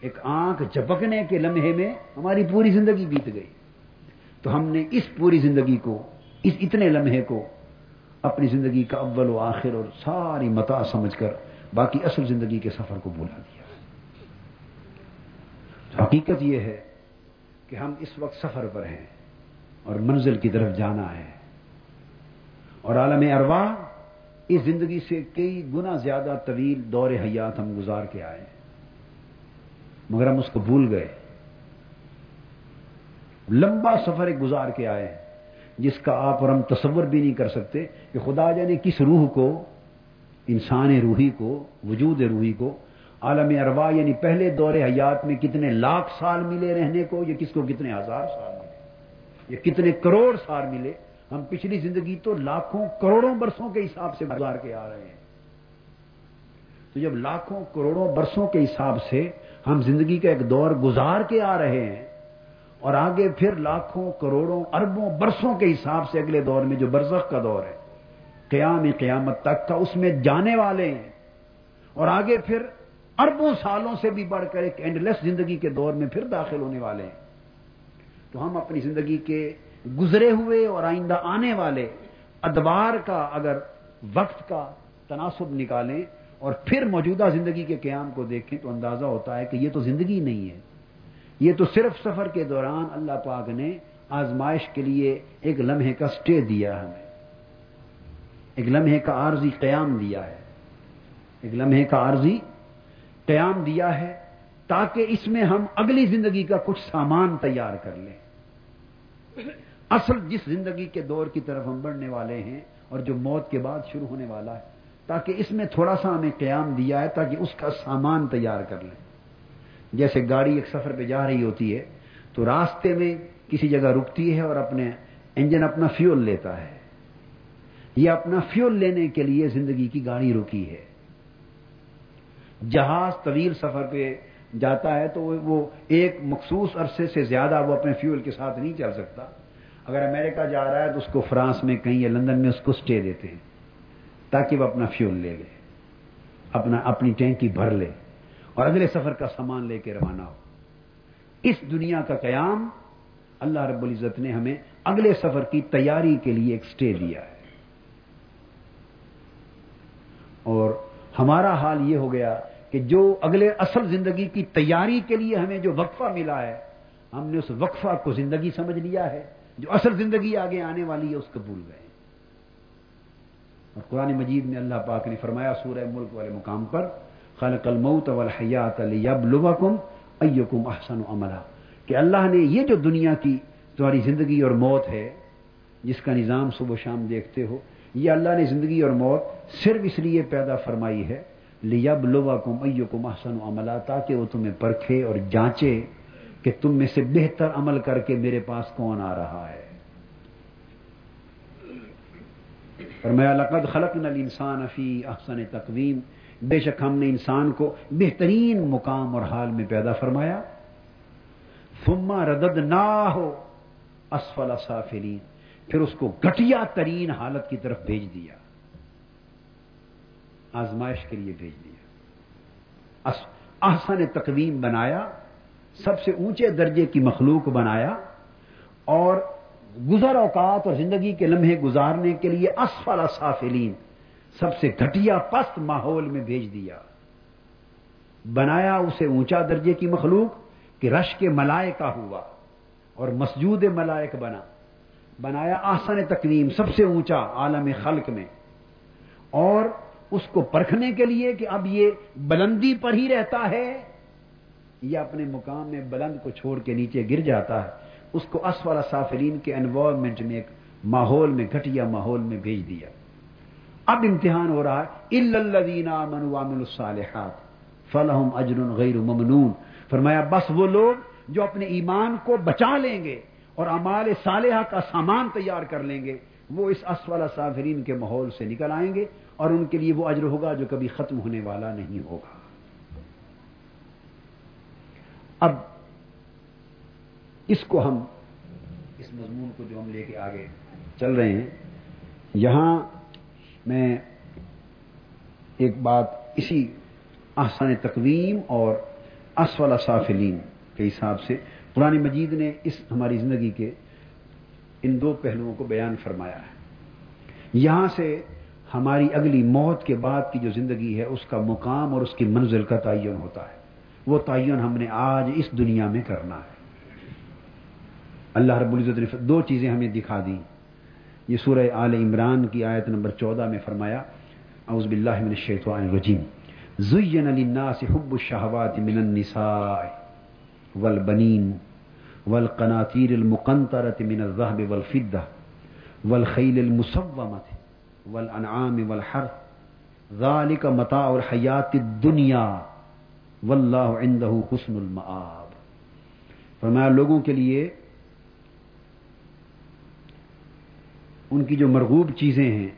[SPEAKER 2] ایک آنکھ جھپکنے کے لمحے میں ہماری پوری زندگی بیت گئی۔ تو ہم نے اس پوری زندگی کو، اس اتنے لمحے کو اپنی زندگی کا اول و آخر اور ساری متا سمجھ کر باقی اصل زندگی کے سفر کو بولا دیا۔ حقیقت یہ ہے کہ ہم اس وقت سفر پر ہیں اور منزل کی طرف جانا ہے۔ اور عالم اروا اس زندگی سے کئی گنا زیادہ طویل دور حیات ہم گزار کے آئے ہیں۔ مگر ہم اس کو بھول گئے۔ لمبا سفر ایک گزار کے آئے ہیں، جس کا آپ اور ہم تصور بھی نہیں کر سکتے کہ خدا جانے کس روح کو، انسان روحی کو، وجود روحی کو، عالم اروا یعنی پہلے دور حیات میں کتنے لاکھ سال ملے رہنے کو، یا کس کو کتنے ہزار سال ملے، یا کتنے کروڑ سال ملے۔ ہم پچھلی زندگی تو لاکھوں کروڑوں برسوں کے حساب سے گزار کے آ رہے ہیں۔ تو جب لاکھوں کروڑوں برسوں کے حساب سے ہم زندگی کا ایک دور گزار کے آ رہے ہیں اور آگے پھر لاکھوں کروڑوں اربوں برسوں کے حساب سے اگلے دور میں جو برزخ کا دور ہے، قیام قیامت تک کا اس میں جانے والے ہیں۔ اور آگے پھر اربوں سالوں سے بھی بڑھ کر ایک اینڈ لیس زندگی کے دور میں پھر داخل ہونے والے ہیں۔ تو ہم اپنی زندگی کے گزرے ہوئے اور آئندہ آنے والے ادوار کا اگر وقت کا تناسب نکالیں اور پھر موجودہ زندگی کے قیام کو دیکھیں تو اندازہ ہوتا ہے کہ یہ تو زندگی نہیں ہے۔ یہ تو صرف سفر کے دوران اللہ پاک نے آزمائش کے لیے ایک لمحے کا سٹے دیا ہمیں ایک لمحے کا عارضی قیام دیا ہے۔ ایک لمحے کا عارضی قیام دیا ہے تاکہ اس میں ہم اگلی زندگی کا کچھ سامان تیار کر لیں۔ اصل جس زندگی کے دور کی طرف ہم بڑھنے والے ہیں اور جو موت کے بعد شروع ہونے والا ہے، تاکہ اس میں تھوڑا سا ہمیں قیام دیا ہے، تاکہ اس کا سامان تیار کر لیں۔ جیسے گاڑی ایک سفر پہ جا رہی ہوتی ہے، تو راستے میں کسی جگہ رکتی ہے اور اپنے انجن اپنا فیول لیتا ہے۔ یہ اپنا فیول لینے کے لیے زندگی کی گاڑی رکی ہے۔ جہاز طویل سفر پہ جاتا ہے تو وہ ایک مخصوص عرصے سے زیادہ وہ اپنے فیول کے ساتھ نہیں چل سکتا۔ اگر امریکہ جا رہا ہے تو اس کو فرانس میں کہیں یا لندن میں اس کو سٹے دیتے ہیں تاکہ وہ اپنا فیول لے لے، اپنا اپنی ٹینکی بھر لے اور اگلے سفر کا سامان لے کے روانہ ہو۔ اس دنیا کا قیام اللہ رب العزت نے ہمیں اگلے سفر کی تیاری کے لیے ایک سٹے دیا ہے۔ اور ہمارا حال یہ ہو گیا کہ جو اگلے اصل زندگی کی تیاری کے لیے ہمیں جو وقفہ ملا ہے، ہم نے اس وقفہ کو زندگی سمجھ لیا ہے، جو اصل زندگی آگے آنے والی ہے، اس کو بھول گئے اور قرآن مجید میں اللہ پاک نے فرمایا سورہ ملک والے مقام پر، خلق الموت والحیات لیبلوکم ایکم احسن عملا۔ کہ اللہ نے یہ جو دنیا کی تمہاری زندگی اور موت ہے، جس کا نظام صبح شام دیکھتے ہو، یہ اللہ نے زندگی اور موت صرف اس لیے پیدا فرمائی ہے لیب لوا کم ایو کو محسن عملہ تاکہ وہ تمہیں پرکھے اور جانچے کہ تم میں سے بہتر عمل کر کے میرے پاس کون آ رہا ہے۔ فرمایا، لقد خلق نل انسان افی احسن تقویم بے شک ہم نے انسان کو بہترین مقام اور حال میں پیدا فرمایا۔ فما ردد نہ ہو اسفل سافرین پھر اس کو گٹیا ترین حالت کی طرف بھیج دیا۔ آزمائش کے لیے بھیج دیا۔ آسان تقویم بنایا، سب سے اونچے درجے کی مخلوق بنایا اور گزر اوقات اور زندگی کے لمحے گزارنے کے لیے اسفل اسافلین سب سے گھٹیا پست ماحول میں بھیج دیا۔ بنایا اسے اونچا درجے کی مخلوق کہ رش کے ملائکہ ہوا اور مسجود ملائک بنا۔ بنایا آسان تقویم سب سے اونچا عالم خلق میں اور اس کو پرکھنے کے لیے کہ اب یہ بلندی پر ہی رہتا ہے یا اپنے مقام میں بلند کو چھوڑ کے نیچے گر جاتا ہے۔ اس کو اسوالا سافرین کے انوالومنٹ میں ایک ماحول میں، گھٹیا ماحول میں بھیج دیا۔ اب امتحان ہو رہا ہے۔ الصالحات فلحم اجر غیر ممنون۔ فرمایا، بس وہ لوگ جو اپنے ایمان کو بچا لیں گے اور امال صالحہ کا سامان تیار کر لیں گے، وہ اس اسفل صافرین کے ماحول سے نکل آئیں گے۔ اور ان کے لیے وہ اجر ہوگا جو کبھی ختم ہونے والا نہیں ہوگا۔ اب اس کو ہم، اس مضمون کو جو ہم لے کے آگے چل رہے ہیں، یہاں میں ایک بات اسی آسان تقویم اور اسفل صافلین کے حساب سے، قرآن مجید نے اس ہماری زندگی کے ان دو پہلوؤں کو بیان فرمایا ہے۔ یہاں سے ہماری اگلی موت کے بعد کی جو زندگی ہے، اس کا مقام اور اس کی منزل کا تعین ہوتا ہے۔ وہ تعین ہم نے آج اس دنیا میں کرنا ہے۔ اللہ رب العزت نے دو چیزیں ہمیں دکھا دی یہ سورہ آل عمران کی آیت نمبر چودہ میں فرمایا، اعوذ باللہ من الشیطان الرجیم۔ زین للناس حب الشہوات من النساء والبنین والقناطیر المقنطرة من الذهب والفدة والخیل المصومة والانعام والحرث، ذلك متاع الحیات الدنیا، واللہ عنده حسن المآب۔ فرمایا، لوگوں کے لیے ان کی جو مرغوب چیزیں ہیں،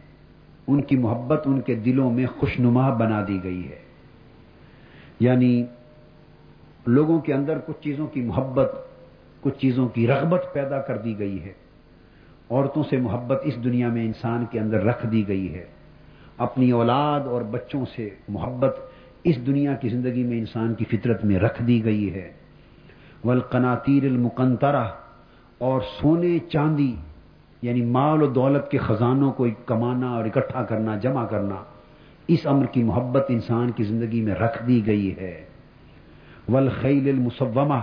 [SPEAKER 2] ان کی محبت ان کے دلوں میں خوشنما بنا دی گئی ہے۔ یعنی لوگوں کے اندر کچھ چیزوں کی محبت، کچھ چیزوں کی رغبت پیدا کر دی گئی ہے۔ عورتوں سے محبت اس دنیا میں انسان کے اندر رکھ دی گئی ہے۔ اپنی اولاد اور بچوں سے محبت اس دنیا کی زندگی میں انسان کی فطرت میں رکھ دی گئی ہے۔ ولقناطیر المقنطرہ اور سونے چاندی یعنی مال و دولت کے خزانوں کو کمانا اور اکٹھا کرنا، جمع کرنا، اس امر کی محبت انسان کی زندگی میں رکھ دی گئی ہے۔ والخیل المصومہ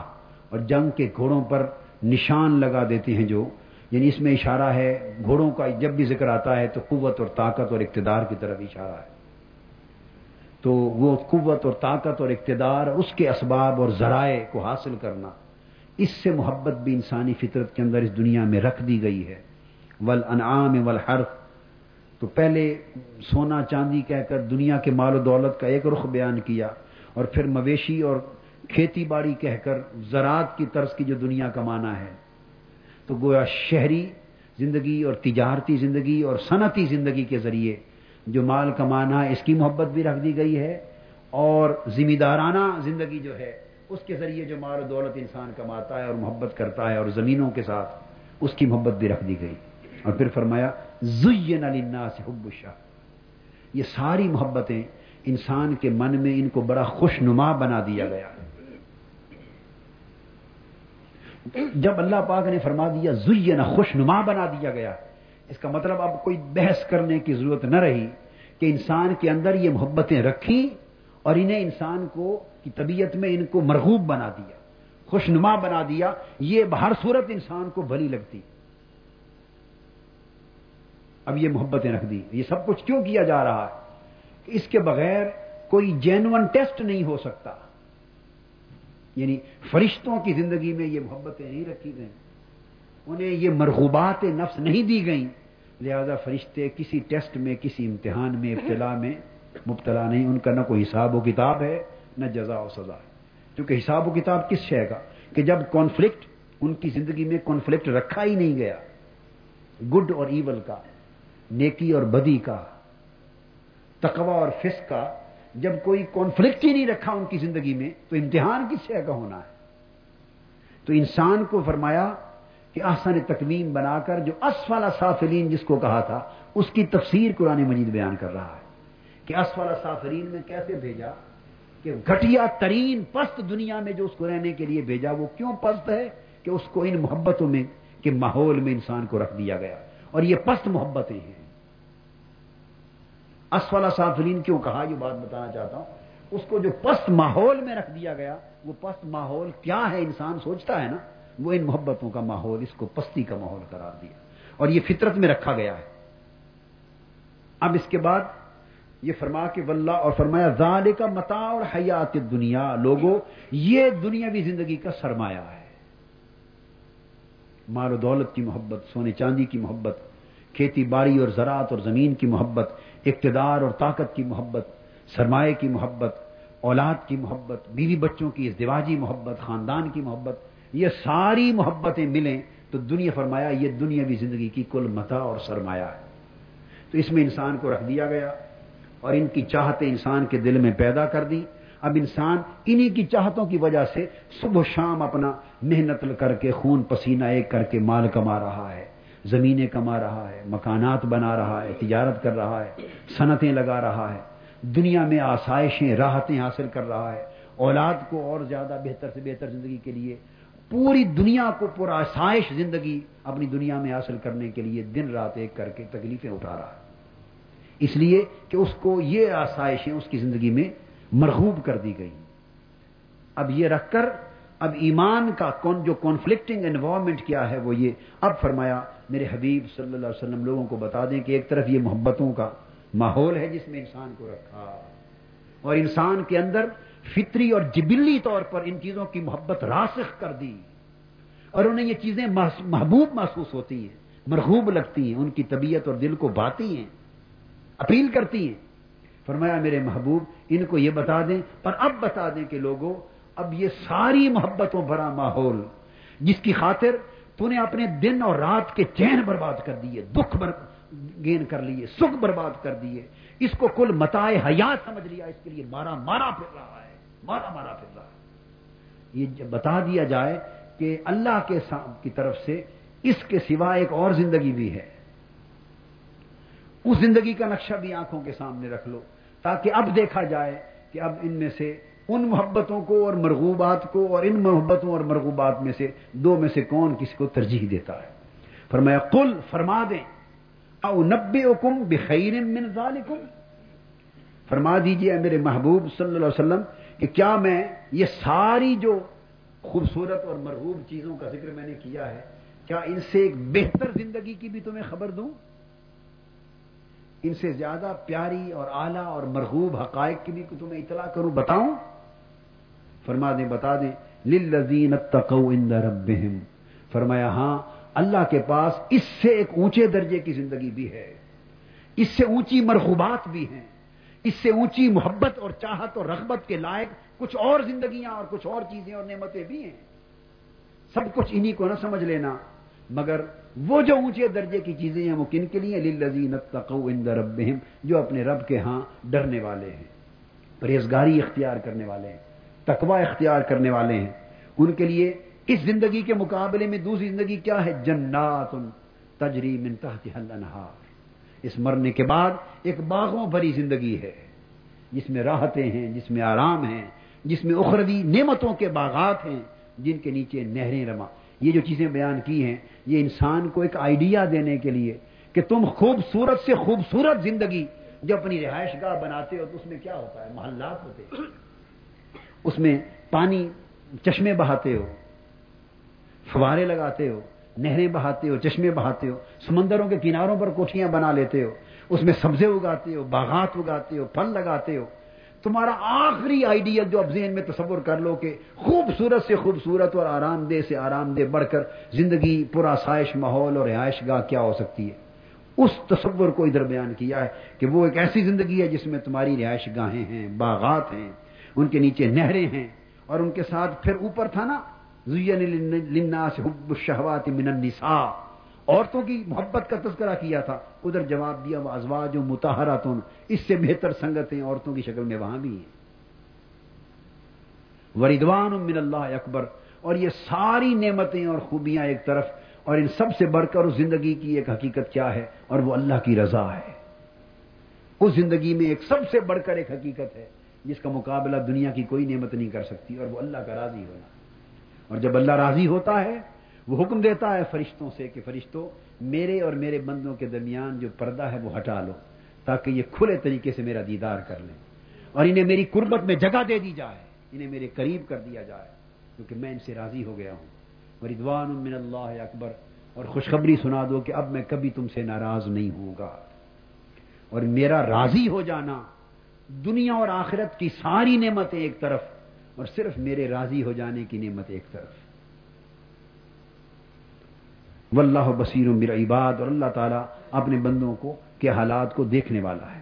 [SPEAKER 2] اور جنگ کے گھوڑوں پر نشان لگا دیتے ہیں جو یعنی اس میں اشارہ ہے، گھوڑوں کا جب بھی ذکر آتا ہے تو قوت اور طاقت اور اقتدار کی طرف اشارہ ہے۔ تو وہ قوت اور طاقت اور اقتدار، اس کے اسباب اور ذرائع کو حاصل کرنا، اس سے محبت بھی انسانی فطرت کے اندر اس دنیا میں رکھ دی گئی ہے۔ ول انعام ول تو پہلے سونا چاندی کہہ کر دنیا کے مال و دولت کا ایک رخ بیان کیا، اور پھر مویشی اور کھیتی باڑی کہہ کر زراعت کی طرز کی جو دنیا کمانا ہے تو گویا شہری زندگی اور تجارتی زندگی اور صنعتی زندگی کے ذریعے جو مال کمانا ہے اس کی محبت بھی رکھ دی گئی ہے اور ذمہ دارانہ زندگی جو ہے، اس کے ذریعے جو مال و دولت انسان کماتا ہے اور محبت کرتا ہے اور زمینوں کے ساتھ اس کی محبت بھی رکھ دی گئی۔ اور پھر فرمایا، زین للناس حب الشاہ یہ ساری محبتیں انسان کے من میں ان کو بڑا خوش نما بنا دیا گیا۔ جب اللہ پاک نے فرما دیا، زین خوش نما بنا دیا گیا۔ اس کا مطلب اب کوئی بحث کرنے کی ضرورت نہ رہی کہ انسان کے اندر یہ محبتیں رکھی اور انہیں انسان کو، کی طبیعت میں ان کو مرغوب بنا دیا۔ خوش نما بنا دیا۔ یہ ہر صورت انسان کو بھلی لگتی۔ اب یہ محبتیں رکھ دی۔ یہ سب کچھ کیوں کیا جا رہا ہے؟ اس کے بغیر کوئی جینون ٹیسٹ نہیں ہو سکتا۔ یعنی فرشتوں کی زندگی میں یہ محبتیں نہیں رکھی گئیں۔ انہیں یہ مرغوبات نفس نہیں دی گئیں۔ لہذا فرشتے کسی ٹیسٹ میں، کسی امتحان میں، ابتلا میں مبتلا نہیں۔ ان کا نہ کوئی حساب و کتاب ہے، نہ جزا و سزا ہے۔ کیونکہ حساب و کتاب کس شے کا کہ جب کانفلکٹ ان کی زندگی میں کانفلکٹ رکھا ہی نہیں گیا۔ گڈ اور ایول کا، نیکی اور بدی کا تقوا اور فسق کا جب کوئی کانفلکٹ ہی نہیں رکھا ان کی زندگی میں، تو امتحان کس شے کا ہونا ہے؟ تو انسان کو فرمایا کہ آسان تکویم بنا کر جو اسفال سافرین جس کو کہا تھا، اس کی تفسیر قرآن مجید بیان کر رہا ہے کہ اسفال سافرین میں کیسے بھیجا؟ کہ گھٹیا ترین پست دنیا میں جو اس کو رہنے کے لیے بھیجا، وہ کیوں پست ہے؟ کہ اس کو ان محبتوں میں کے ماحول میں انسان کو رکھ دیا گیا۔ اور یہ پست محبتیں ہیں۔ اسفلا سافرین کیوں کہا؟ یہ بات بتانا چاہتا ہوں۔ اس کو جو پست ماحول میں رکھ دیا گیا، وہ پست ماحول کیا ہے؟ انسان سوچتا ہے نا۔ وہ ان محبتوں کا ماحول، اس کو پستی کا ماحول قرار دیا۔ اور یہ فطرت میں رکھا گیا ہے۔ اب اس کے بعد یہ فرما کے ولہ اور فرمایا زال کا متا اور حیات دنیا لوگوں یہ دنیاوی زندگی کا سرمایہ ہے۔ مال و دولت کی محبت، سونے چاندی کی محبت، کھیتی باڑی اور زراعت اور زمین کی محبت اقتدار اور طاقت کی محبت، سرمایہ کی محبت، اولاد کی محبت، بیوی بچوں کی ازدواجی محبت، خاندان کی محبت، یہ ساری محبتیں ملیں تو دنیا فرمایا یہ دنیاوی زندگی کی کل متا اور سرمایہ ہے۔ تو اس میں انسان کو رکھ دیا گیا اور ان کی چاہتے انسان کے دل میں پیدا کر دی اب انسان انہی کی چاہتوں کی وجہ سے صبح شام اپنا محنت کر کے، خون پسینہ ایک کر کے مال کما رہا ہے۔ زمینیں کما رہا ہے، مکانات بنا رہا ہے، تجارت کر رہا ہے، صنعتیں لگا رہا ہے، دنیا میں آسائشیں، راحتیں حاصل کر رہا ہے، اولاد کو اور زیادہ بہتر سے بہتر زندگی کے لیے، پوری دنیا کو پورا آسائش زندگی اپنی دنیا میں حاصل کرنے کے لیے دن رات ایک کر کے تکلیفیں اٹھا رہا ہے۔ اس لیے کہ اس کو یہ آسائشیں اس کی زندگی میں مرغوب کر دی گئی اب یہ رکھ کر، اب ایمان کا جو کانفلکٹنگ انوائرمنٹ کیا ہے، وہ یہ اب فرمایا میرے حبیب صلی اللہ علیہ وسلم لوگوں کو بتا دیں کہ ایک طرف یہ محبتوں کا ماحول ہے جس میں انسان کو رکھا۔ اور انسان کے اندر فطری اور جبلی طور پر ان چیزوں کی محبت راسخ کر دی۔ اور انہیں یہ چیزیں محبوب محسوس ہوتی ہیں، مرغوب لگتی ہیں، ان کی طبیعت اور دل کو باتی ہیں، اپیل کرتی ہیں۔ فرمایا میرے محبوب، ان کو یہ بتا دیں، پر اب بتا دیں کہ لوگوں، اب یہ ساری محبتوں بھرا ماحول، جس کی خاطر تو نے اپنے دن اور رات کے چین برباد کر دیے، دکھ بر... گین کر لیے، سکھ برباد کر دیے۔ اس کو کل متائے حیات سمجھ لیا، اس کے لیے مارا مارا پھر رہا ہے۔ مارا مارا پھر رہا ہے۔ یہ بتا دیا جائے کہ اللہ کے کی طرف سے اس کے سوا ایک اور زندگی بھی ہے۔ اس زندگی کا نقشہ بھی آنکھوں کے سامنے رکھ لو، تاکہ اب دیکھا جائے کہ اب ان میں سے ان محبتوں کو اور مرغوبات کو اور ان محبتوں اور مرغوبات میں سے دو میں سے کون کسی کو ترجیح دیتا ہے؟ فرمایا، قل، فرما دیں۔ او نبے حکم بخیر من ذالکم فرما دیجیے میرے محبوب صلی اللہ علیہ وسلم کہ کیا میں یہ ساری جو خوبصورت اور مرغوب چیزوں کا ذکر میں نے کیا ہے، کیا ان سے ایک بہتر زندگی کی بھی تمہیں خبر دوں؟ ان سے زیادہ پیاری اور اعلیٰ اور مرغوب حقائق کی بھی تمہیں اطلاع کروں، بتاؤں؟ فرما دیں، بتا دیں، للذین اتقوا عند ربهم فرمایا ہاں اللہ کے پاس اس سے ایک اونچے درجے کی زندگی بھی ہے، اس سے اونچی مرغوبات بھی ہیں، اس سے اونچی محبت اور چاہت اور رغبت کے لائق کچھ اور زندگیاں اور کچھ اور چیزیں اور نعمتیں بھی ہیں۔ سب کچھ انہی کو نہ سمجھ لینا، مگر وہ جو اونچے درجے کی چیزیں ہیں، وہ کن کے لیے؟ للذین اتقوا عند ربهم جو اپنے رب کے ہاں ڈرنے والے ہیں، پرہیزگاری اختیار کرنے والے ہیں۔ تقوا اختیار کرنے والے ہیں۔ ان کے لیے اس زندگی کے مقابلے میں دوسری زندگی کیا ہے؟ جنات تجری من تحت الانہار۔ اس مرنے کے بعد ایک باغوں بھری زندگی ہے۔ جس میں راحتیں ہیں، جس میں آرام ہیں، جس میں اخروی نعمتوں کے باغات ہیں، جن کے نیچے نہریں رما یہ جو چیزیں بیان کی ہیں، یہ انسان کو ایک آئیڈیا دینے کے لیے کہ تم خوبصورت سے خوبصورت زندگی جو اپنی رہائش گاہ بناتے ہو تو اس میں کیا ہوتا ہے؟ محلات ہوتے ہیں۔ اس میں پانی چشمے بہاتے ہو، فوارے لگاتے ہو، نہریں بہاتے ہو، چشمے بہاتے ہو، سمندروں کے کناروں پر کوٹیاں بنا لیتے ہو، اس میں سبزے اگاتے ہو، باغات اگاتے ہو، پھل لگاتے ہو۔ تمہارا آخری آئیڈیا جو اب ذہن میں تصور کر لو کہ خوبصورت سے خوبصورت اور آرام دہ سے آرام دہ بڑھ کر زندگی پورا سائش ماحول اور رہائش گاہ کیا ہو سکتی ہے؟ اس تصور کو ادھر بیان کیا ہے کہ وہ ایک ایسی زندگی ہے جس میں تمہاری رہائش گاہیں ہیں، باغات ہیں ان کے نیچے نہریں ہیں اور ان کے ساتھ پھر اوپر تھا نا حب الشہوات من النساء۔ عورتوں کی محبت کا تذکرہ کیا تھا، ادھر جواب دیا، وہ ازواج و متحرہ اس سے بہتر سنگتیں عورتوں کی شکل میں وہاں بھی ہیں۔ وریدوان من اللہ اکبر۔ اور یہ ساری نعمتیں اور خوبیاں ایک طرف، اور ان سب سے بڑھ کر اس زندگی کی ایک حقیقت کیا ہے؟ اور وہ اللہ کی رضا ہے۔ اس زندگی میں ایک سب سے بڑھ کر ایک حقیقت ہے۔ جس کا مقابلہ دنیا کی کوئی نعمت نہیں کر سکتی اور وہ اللہ کا راضی ہونا۔ اور جب اللہ راضی ہوتا ہے، وہ حکم دیتا ہے فرشتوں سے کہ فرشتوں میرے اور میرے بندوں کے درمیان جو پردہ ہے وہ ہٹا لو، تاکہ یہ کھلے طریقے سے میرا دیدار کر لیں۔ اور انہیں میری قربت میں جگہ دے دی جائے، انہیں میرے قریب کر دیا جائے، کیونکہ میں ان سے راضی ہو گیا ہوں۔ مریدوان من اللہ اکبر، اور خوشخبری سنا دو کہ اب میں کبھی تم سے ناراض نہیں ہوں گا اور میرا راضی ہو جانا دنیا اور آخرت کی ساری نعمتیں ایک طرف اور صرف میرے راضی ہو جانے کی نعمت ایک طرف۔ واللہ بصیر بر عباد اور اللہ تعالیٰ اپنے بندوں کو کے حالات کو دیکھنے والا ہے۔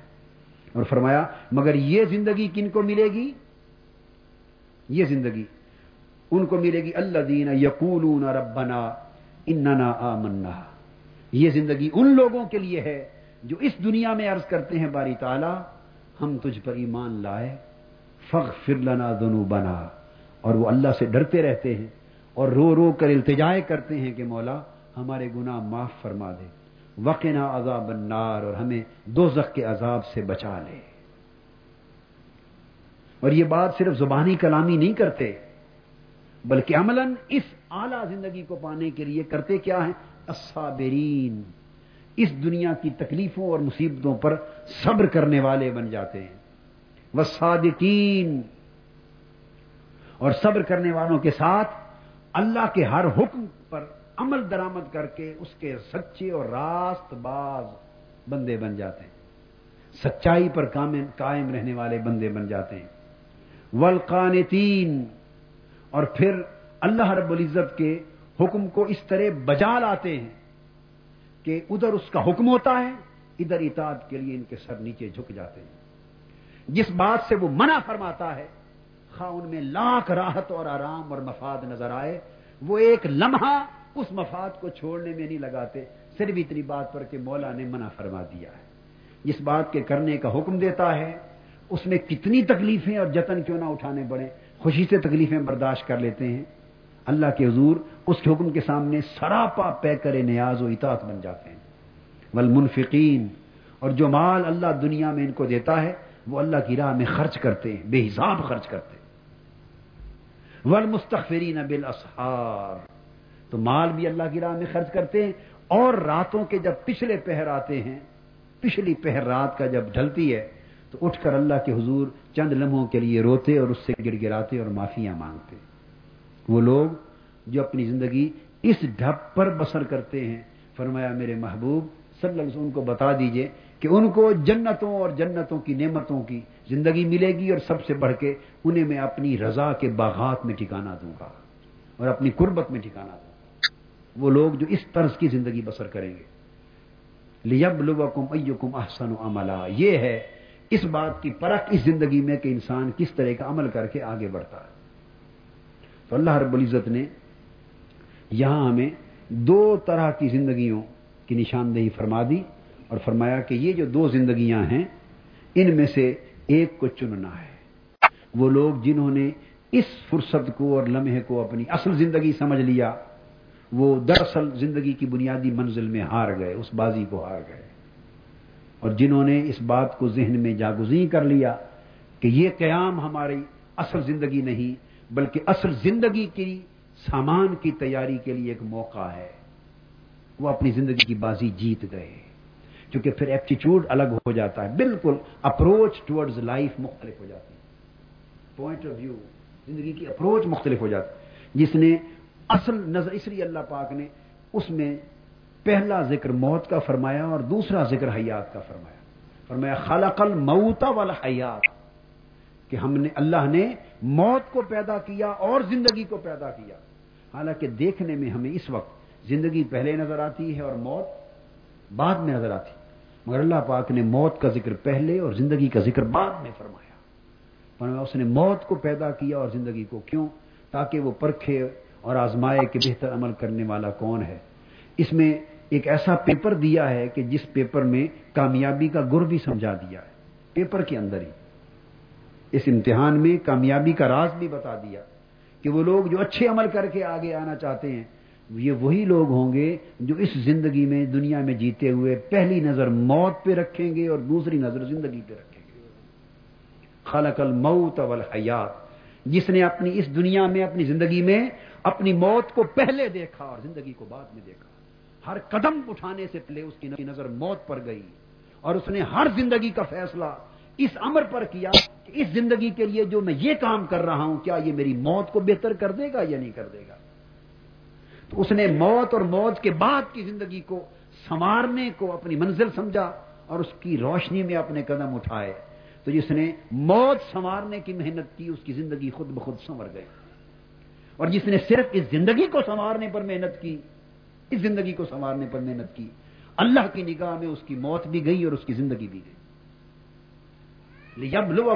[SPEAKER 2] اور فرمایا، مگر یہ زندگی کن کو ملے گی؟ یہ زندگی ان کو ملے گی۔ اللہ دین یقول ربنا اننا آمنا۔ یہ زندگی ان لوگوں کے لیے ہے جو اس دنیا میں عرض کرتے ہیں باری تعالیٰ ہم تجھ پر ایمان لائے فخ فرلنا دنو بنا اور وہ اللہ سے ڈرتے رہتے ہیں اور رو رو کر التجائے کرتے ہیں کہ مولا ہمارے گناہ معاف فرما دے۔ وقنا عذاب النار اور ہمیں دو کے عذاب سے بچا لے۔ اور یہ بات صرف زبانی کلامی نہیں کرتے، بلکہ عملاً اس اعلی زندگی کو پانے کے لیے کرتے کیا ہیں؟ الصابرین۔ اس دنیا کی تکلیفوں اور مصیبتوں پر صبر کرنے والے بن جاتے ہیں۔ وہ اور صبر کرنے والوں کے ساتھ اللہ کے ہر حکم پر عمل درامد کر کے اس کے سچے اور راست باز بندے بن جاتے ہیں۔ سچائی پر قائم رہنے والے بندے بن جاتے ہیں۔ ولقانتین اور پھر اللہ رب العزت کے حکم کو اس طرح بجا لاتے ہیں۔ کہ ادھر اس کا حکم ہوتا ہے، ادھر اطاعت کے لیے ان کے سر نیچے جھک جاتے ہیں۔ جس بات سے وہ منع فرماتا ہے، خواہ ان میں لاکھ راحت اور آرام اور مفاد نظر آئے، وہ ایک لمحہ اس مفاد کو چھوڑنے میں نہیں لگاتے، صرف اتنی بات پر کہ مولا نے منع فرما دیا ہے۔ جس بات کے کرنے کا حکم دیتا ہے، اس میں کتنی تکلیفیں اور جتن کیوں نہ اٹھانے پڑے خوشی سے تکلیفیں برداشت کر لیتے ہیں۔ اللہ کے حضور اس کے حکم کے سامنے سراپا پے کرے نیاز و اطاعت بن جاتے ہیں۔ والمنفقین، اور جو مال اللہ دنیا میں ان کو دیتا ہے، وہ اللہ کی راہ میں خرچ کرتے ہیں، بے حساب خرچ کرتے ہیں۔ والمستغفرین بالاسحار، تو مال بھی اللہ کی راہ میں خرچ کرتے ہیں، اور راتوں کے جب پچھلے پہر آتے ہیں، پچھلی پہر رات کا جب ڈھلتی ہے، تو اٹھ کر اللہ کے حضور چند لمحوں کے لیے روتے اور اس سے گڑ گراتے اور معافیاں مانگتے۔ وہ لوگ جو اپنی زندگی اس ڈھپ پر بسر کرتے ہیں۔ فرمایا، میرے محبوب، صلی اللہ علیہ وسلم کو بتا دیجیے کہ ان کو جنتوں اور جنتوں کی نعمتوں کی زندگی ملے گی اور سب سے بڑھ کے انہیں میں اپنی رضا کے باغات میں ٹھکانا دوں گا اور اپنی قربت میں ٹھکانا دوں گا۔ وہ لوگ جو اس طرز کی زندگی بسر کریں گے۔ لیب لبکم ایکم احسن عملہ یہ ہے اس بات کی پرکھ اس زندگی میں کہ انسان کس طرح کا عمل کر کے آگے بڑھتا ہے۔ تو اللہ رب العزت نے یہاں ہمیں دو طرح کی زندگیوں کی نشاندہی فرما دی اور فرمایا کہ یہ جو دو زندگیاں ہیں، ان میں سے ایک کو چننا ہے۔ وہ لوگ جنہوں نے اس فرصت کو اور لمحے کو اپنی اصل زندگی سمجھ لیا، وہ دراصل زندگی کی بنیادی منزل میں ہار گئے، اس بازی کو ہار گئے۔ اور جنہوں نے اس بات کو ذہن میں جاگزی کر لیا کہ یہ قیام ہماری اصل زندگی نہیں بلکہ اصل زندگی کی سامان کی تیاری کے لیے ایک موقع ہے۔ وہ اپنی زندگی کی بازی جیت گئے۔ کیونکہ پھر ایپٹیچیوڈ الگ ہو جاتا ہے، بالکل اپروچ ٹورڈز لائف مختلف ہو جاتی ہے۔ پوائنٹ آف ویو زندگی کی اپروچ مختلف ہو جاتی ہے۔ جس نے اصل نظر، اس لیے اللہ پاک نے اس میں پہلا ذکر موت کا فرمایا اور دوسرا ذکر حیات کا فرمایا۔ فرمایا، خلق الموت والحیات، کہ ہم نے، اللہ نے موت کو پیدا کیا اور زندگی کو پیدا کیا۔ حالانکہ دیکھنے میں ہمیں اس وقت زندگی پہلے نظر آتی ہے اور موت بعد میں نظر آتی۔ مگر اللہ پاک نے موت کا ذکر پہلے اور زندگی کا ذکر بعد میں فرمایا۔ فرمایا، اس نے موت کو پیدا کیا اور زندگی کو کیوں؟ تاکہ وہ پرکھے اور آزمائے کہ بہتر عمل کرنے والا کون ہے۔ اس میں ایک ایسا پیپر دیا ہے کہ جس پیپر میں کامیابی کا گر بھی سمجھا دیا ہے۔ پیپر کے اندر ہی۔ اس امتحان میں کامیابی کا راز بھی بتا دیا کہ وہ لوگ جو اچھے عمل کر کے آگے آنا چاہتے ہیں، یہ وہی لوگ ہوں گے جو اس زندگی میں، دنیا میں جیتے ہوئے پہلی نظر موت پہ رکھیں گے اور دوسری نظر زندگی پہ رکھیں گے۔ خلق الموت والحیات۔ جس نے اپنی، اس دنیا میں اپنی زندگی میں اپنی موت کو پہلے دیکھا اور زندگی کو بعد میں دیکھا۔ ہر قدم اٹھانے سے پہلے اس کی نظر موت پر گئی اور اس نے ہر زندگی کا فیصلہ اس امر پر کیا کہ اس زندگی کے لیے جو میں یہ کام کر رہا ہوں، کیا یہ میری موت کو بہتر کر دے گا یا نہیں کر دے گا؟ تو اس نے موت اور موت کے بعد کی زندگی کو سنوارنے کو اپنی منزل سمجھا اور اس کی روشنی میں اپنے قدم اٹھائے۔ تو جس نے موت سنوارنے کی محنت کی، اس کی زندگی خود بخود سنور گئی۔ اور جس نے صرف اس زندگی کو سنوارنے پر محنت کی، اس زندگی کو سنوارنے پر محنت کی، اللہ کی نگاہ میں اس کی موت بھی گئی اور اس کی زندگی بھی گئی۔ جب لو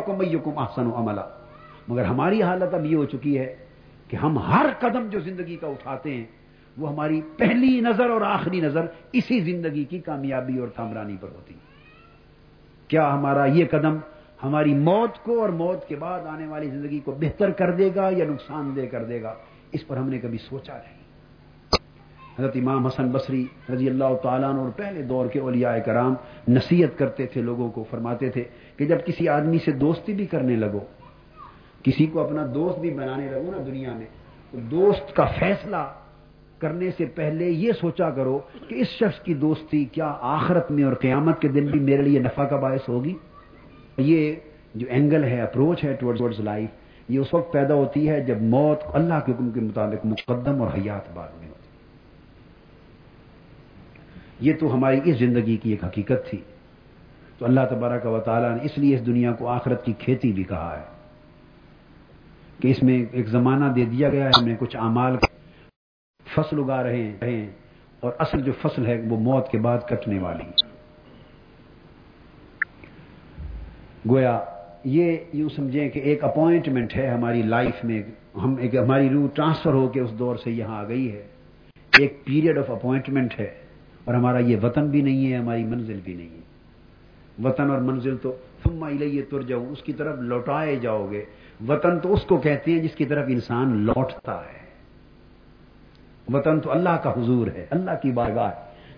[SPEAKER 2] و عملہ مگر ہماری حالت اب یہ ہو چکی ہے کہ ہم ہر قدم جو زندگی کا اٹھاتے ہیں، وہ ہماری پہلی نظر اور آخری نظر اسی زندگی کی کامیابی اور کامرانی پر ہوتی ہے۔ کیا ہمارا یہ قدم ہماری موت کو اور موت کے بعد آنے والی زندگی کو بہتر کر دے گا یا نقصان دہ کر دے گا؟ اس پر ہم نے کبھی سوچا نہیں۔ حضرت امام حسن بصری رضی اللہ تعالیٰ اور پہلے دور کے اولیاء کرام نصیحت کرتے تھے، لوگوں کو فرماتے تھے کہ جب کسی آدمی سے دوستی بھی کرنے لگو، کسی کو اپنا دوست بھی بنانے لگو نا دنیا میں، تو دوست کا فیصلہ کرنے سے پہلے یہ سوچا کرو کہ اس شخص کی دوستی کیا آخرت میں اور قیامت کے دن بھی میرے لیے نفع کا باعث ہوگی؟ یہ جو اینگل ہے اپروچ ہے ٹورڈ لائف یہ اس وقت پیدا ہوتی ہے جب موت اللہ کے حکم کے مطابق مقدم اور حیات بعد میں ہوتی یہ تو ہماری اس زندگی کی ایک حقیقت تھی۔ تو اللہ تبارک و تعالیٰ نے اس لیے اس دنیا کو آخرت کی کھیتی بھی کہا ہے کہ اس میں ایک زمانہ دے دیا گیا ہے، ہم نے کچھ اعمال فصل اگا رہے ہیں اور اصل جو فصل ہے وہ موت کے بعد کٹنے والی۔ گویا یہ یوں سمجھیں کہ ایک اپوائنٹمنٹ ہے ہماری لائف میں، ہم ایک ہماری روح ٹرانسفر ہو کے اس دور سے یہاں آ گئی ہے۔ ایک پیریڈ آف اپوائنٹمنٹ ہے۔ اور ہمارا یہ وطن بھی نہیں ہے، ہماری منزل بھی نہیں ہے۔ وطن اور منزل تو تم الیہ تر جاؤ اس کی طرف لوٹائے جاؤ گے۔ وطن تو اس کو کہتے ہیں جس کی طرف انسان لوٹتا ہے۔ وطن تو اللہ کا حضور ہے، اللہ کی بارگاہ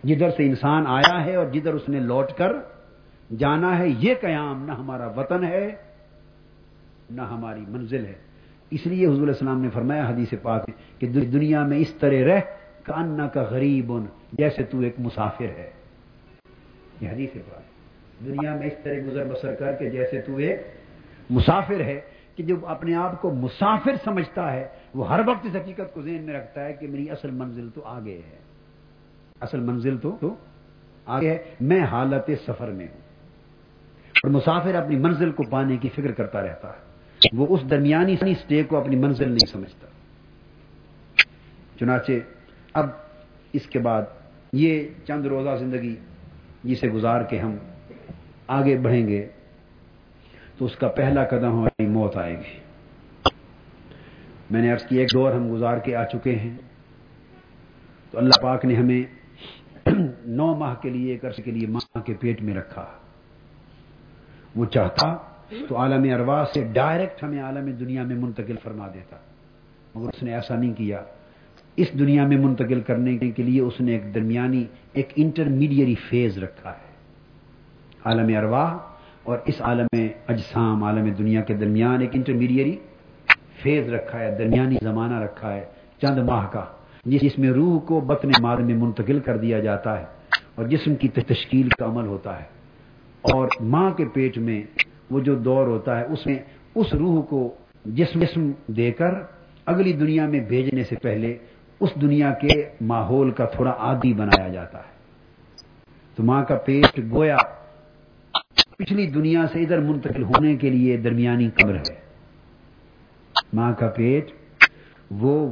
[SPEAKER 2] جدھر سے انسان آیا ہے اور جدھر اس نے لوٹ کر جانا ہے، یہ قیام نہ ہمارا وطن ہے، نہ ہماری منزل ہے۔ اس لیے حضور السلام نے فرمایا حدیث پاک کہ دنیا میں اس طرح رہ کاننا کا غریب ان جیسے تو ایک مسافر ہے۔ یہ حدیث پاک دنیا میں اس طرح گزر بسر کر کے جیسے تو ایک مسافر ہے کہ جو اپنے آپ کو مسافر سمجھتا ہے، وہ ہر وقت اس حقیقت کو ذہن میں رکھتا ہے کہ میری اصل منزل تو آگے ہے۔ اصل منزل تو تو آگے ہے۔ میں حالت سفر میں ہوں۔ اور مسافر اپنی منزل کو پانے کی فکر کرتا رہتا ہے۔ وہ اس درمیانی اسٹے کو اپنی منزل نہیں سمجھتا۔ چنانچہ اب اس کے بعد یہ چند روزہ زندگی جسے گزار کے ہم آگے بڑھیں گے، تو اس کا پہلا قدم ہماری موت آئے گی۔ میں نے عرض کی، ایک دور ہم گزار کے آ چکے ہیں۔ تو اللہ پاک نے ہمیں نو ماہ کے لیے، ایک عرصے کے لیے ماں کے پیٹ میں رکھا۔ وہ چاہتا تو عالم اروا سے ڈائریکٹ ہمیں عالم دنیا میں منتقل فرما دیتا، مگر اس نے ایسا نہیں کیا۔ اس دنیا میں منتقل کرنے کے لیے اس نے ایک درمیانی، ایک انٹرمیڈیری فیز رکھا ہے۔ عالم اروا اور اس عالم اجسام، عالم دنیا کے درمیان ایک انٹرمیڈیری فیز رکھا ہے، درمیانی زمانہ رکھا ہے، چند ماہ کا، جس میں روح کو بطن مار میں منتقل کر دیا جاتا ہے اور جسم کی تشکیل کا عمل ہوتا ہے۔ اور ماں کے پیٹ میں وہ جو دور ہوتا ہے، اس میں اس روح کو جسم جسم دے کر اگلی دنیا میں بھیجنے سے پہلے اس دنیا کے ماحول کا تھوڑا عادی بنایا جاتا ہے۔ تو ماں کا پیٹ گویا پچھلی دنیا سے ادھر منتقل ہونے کے لیے درمیانی قبر ہے۔ ماں کا پیٹ وہ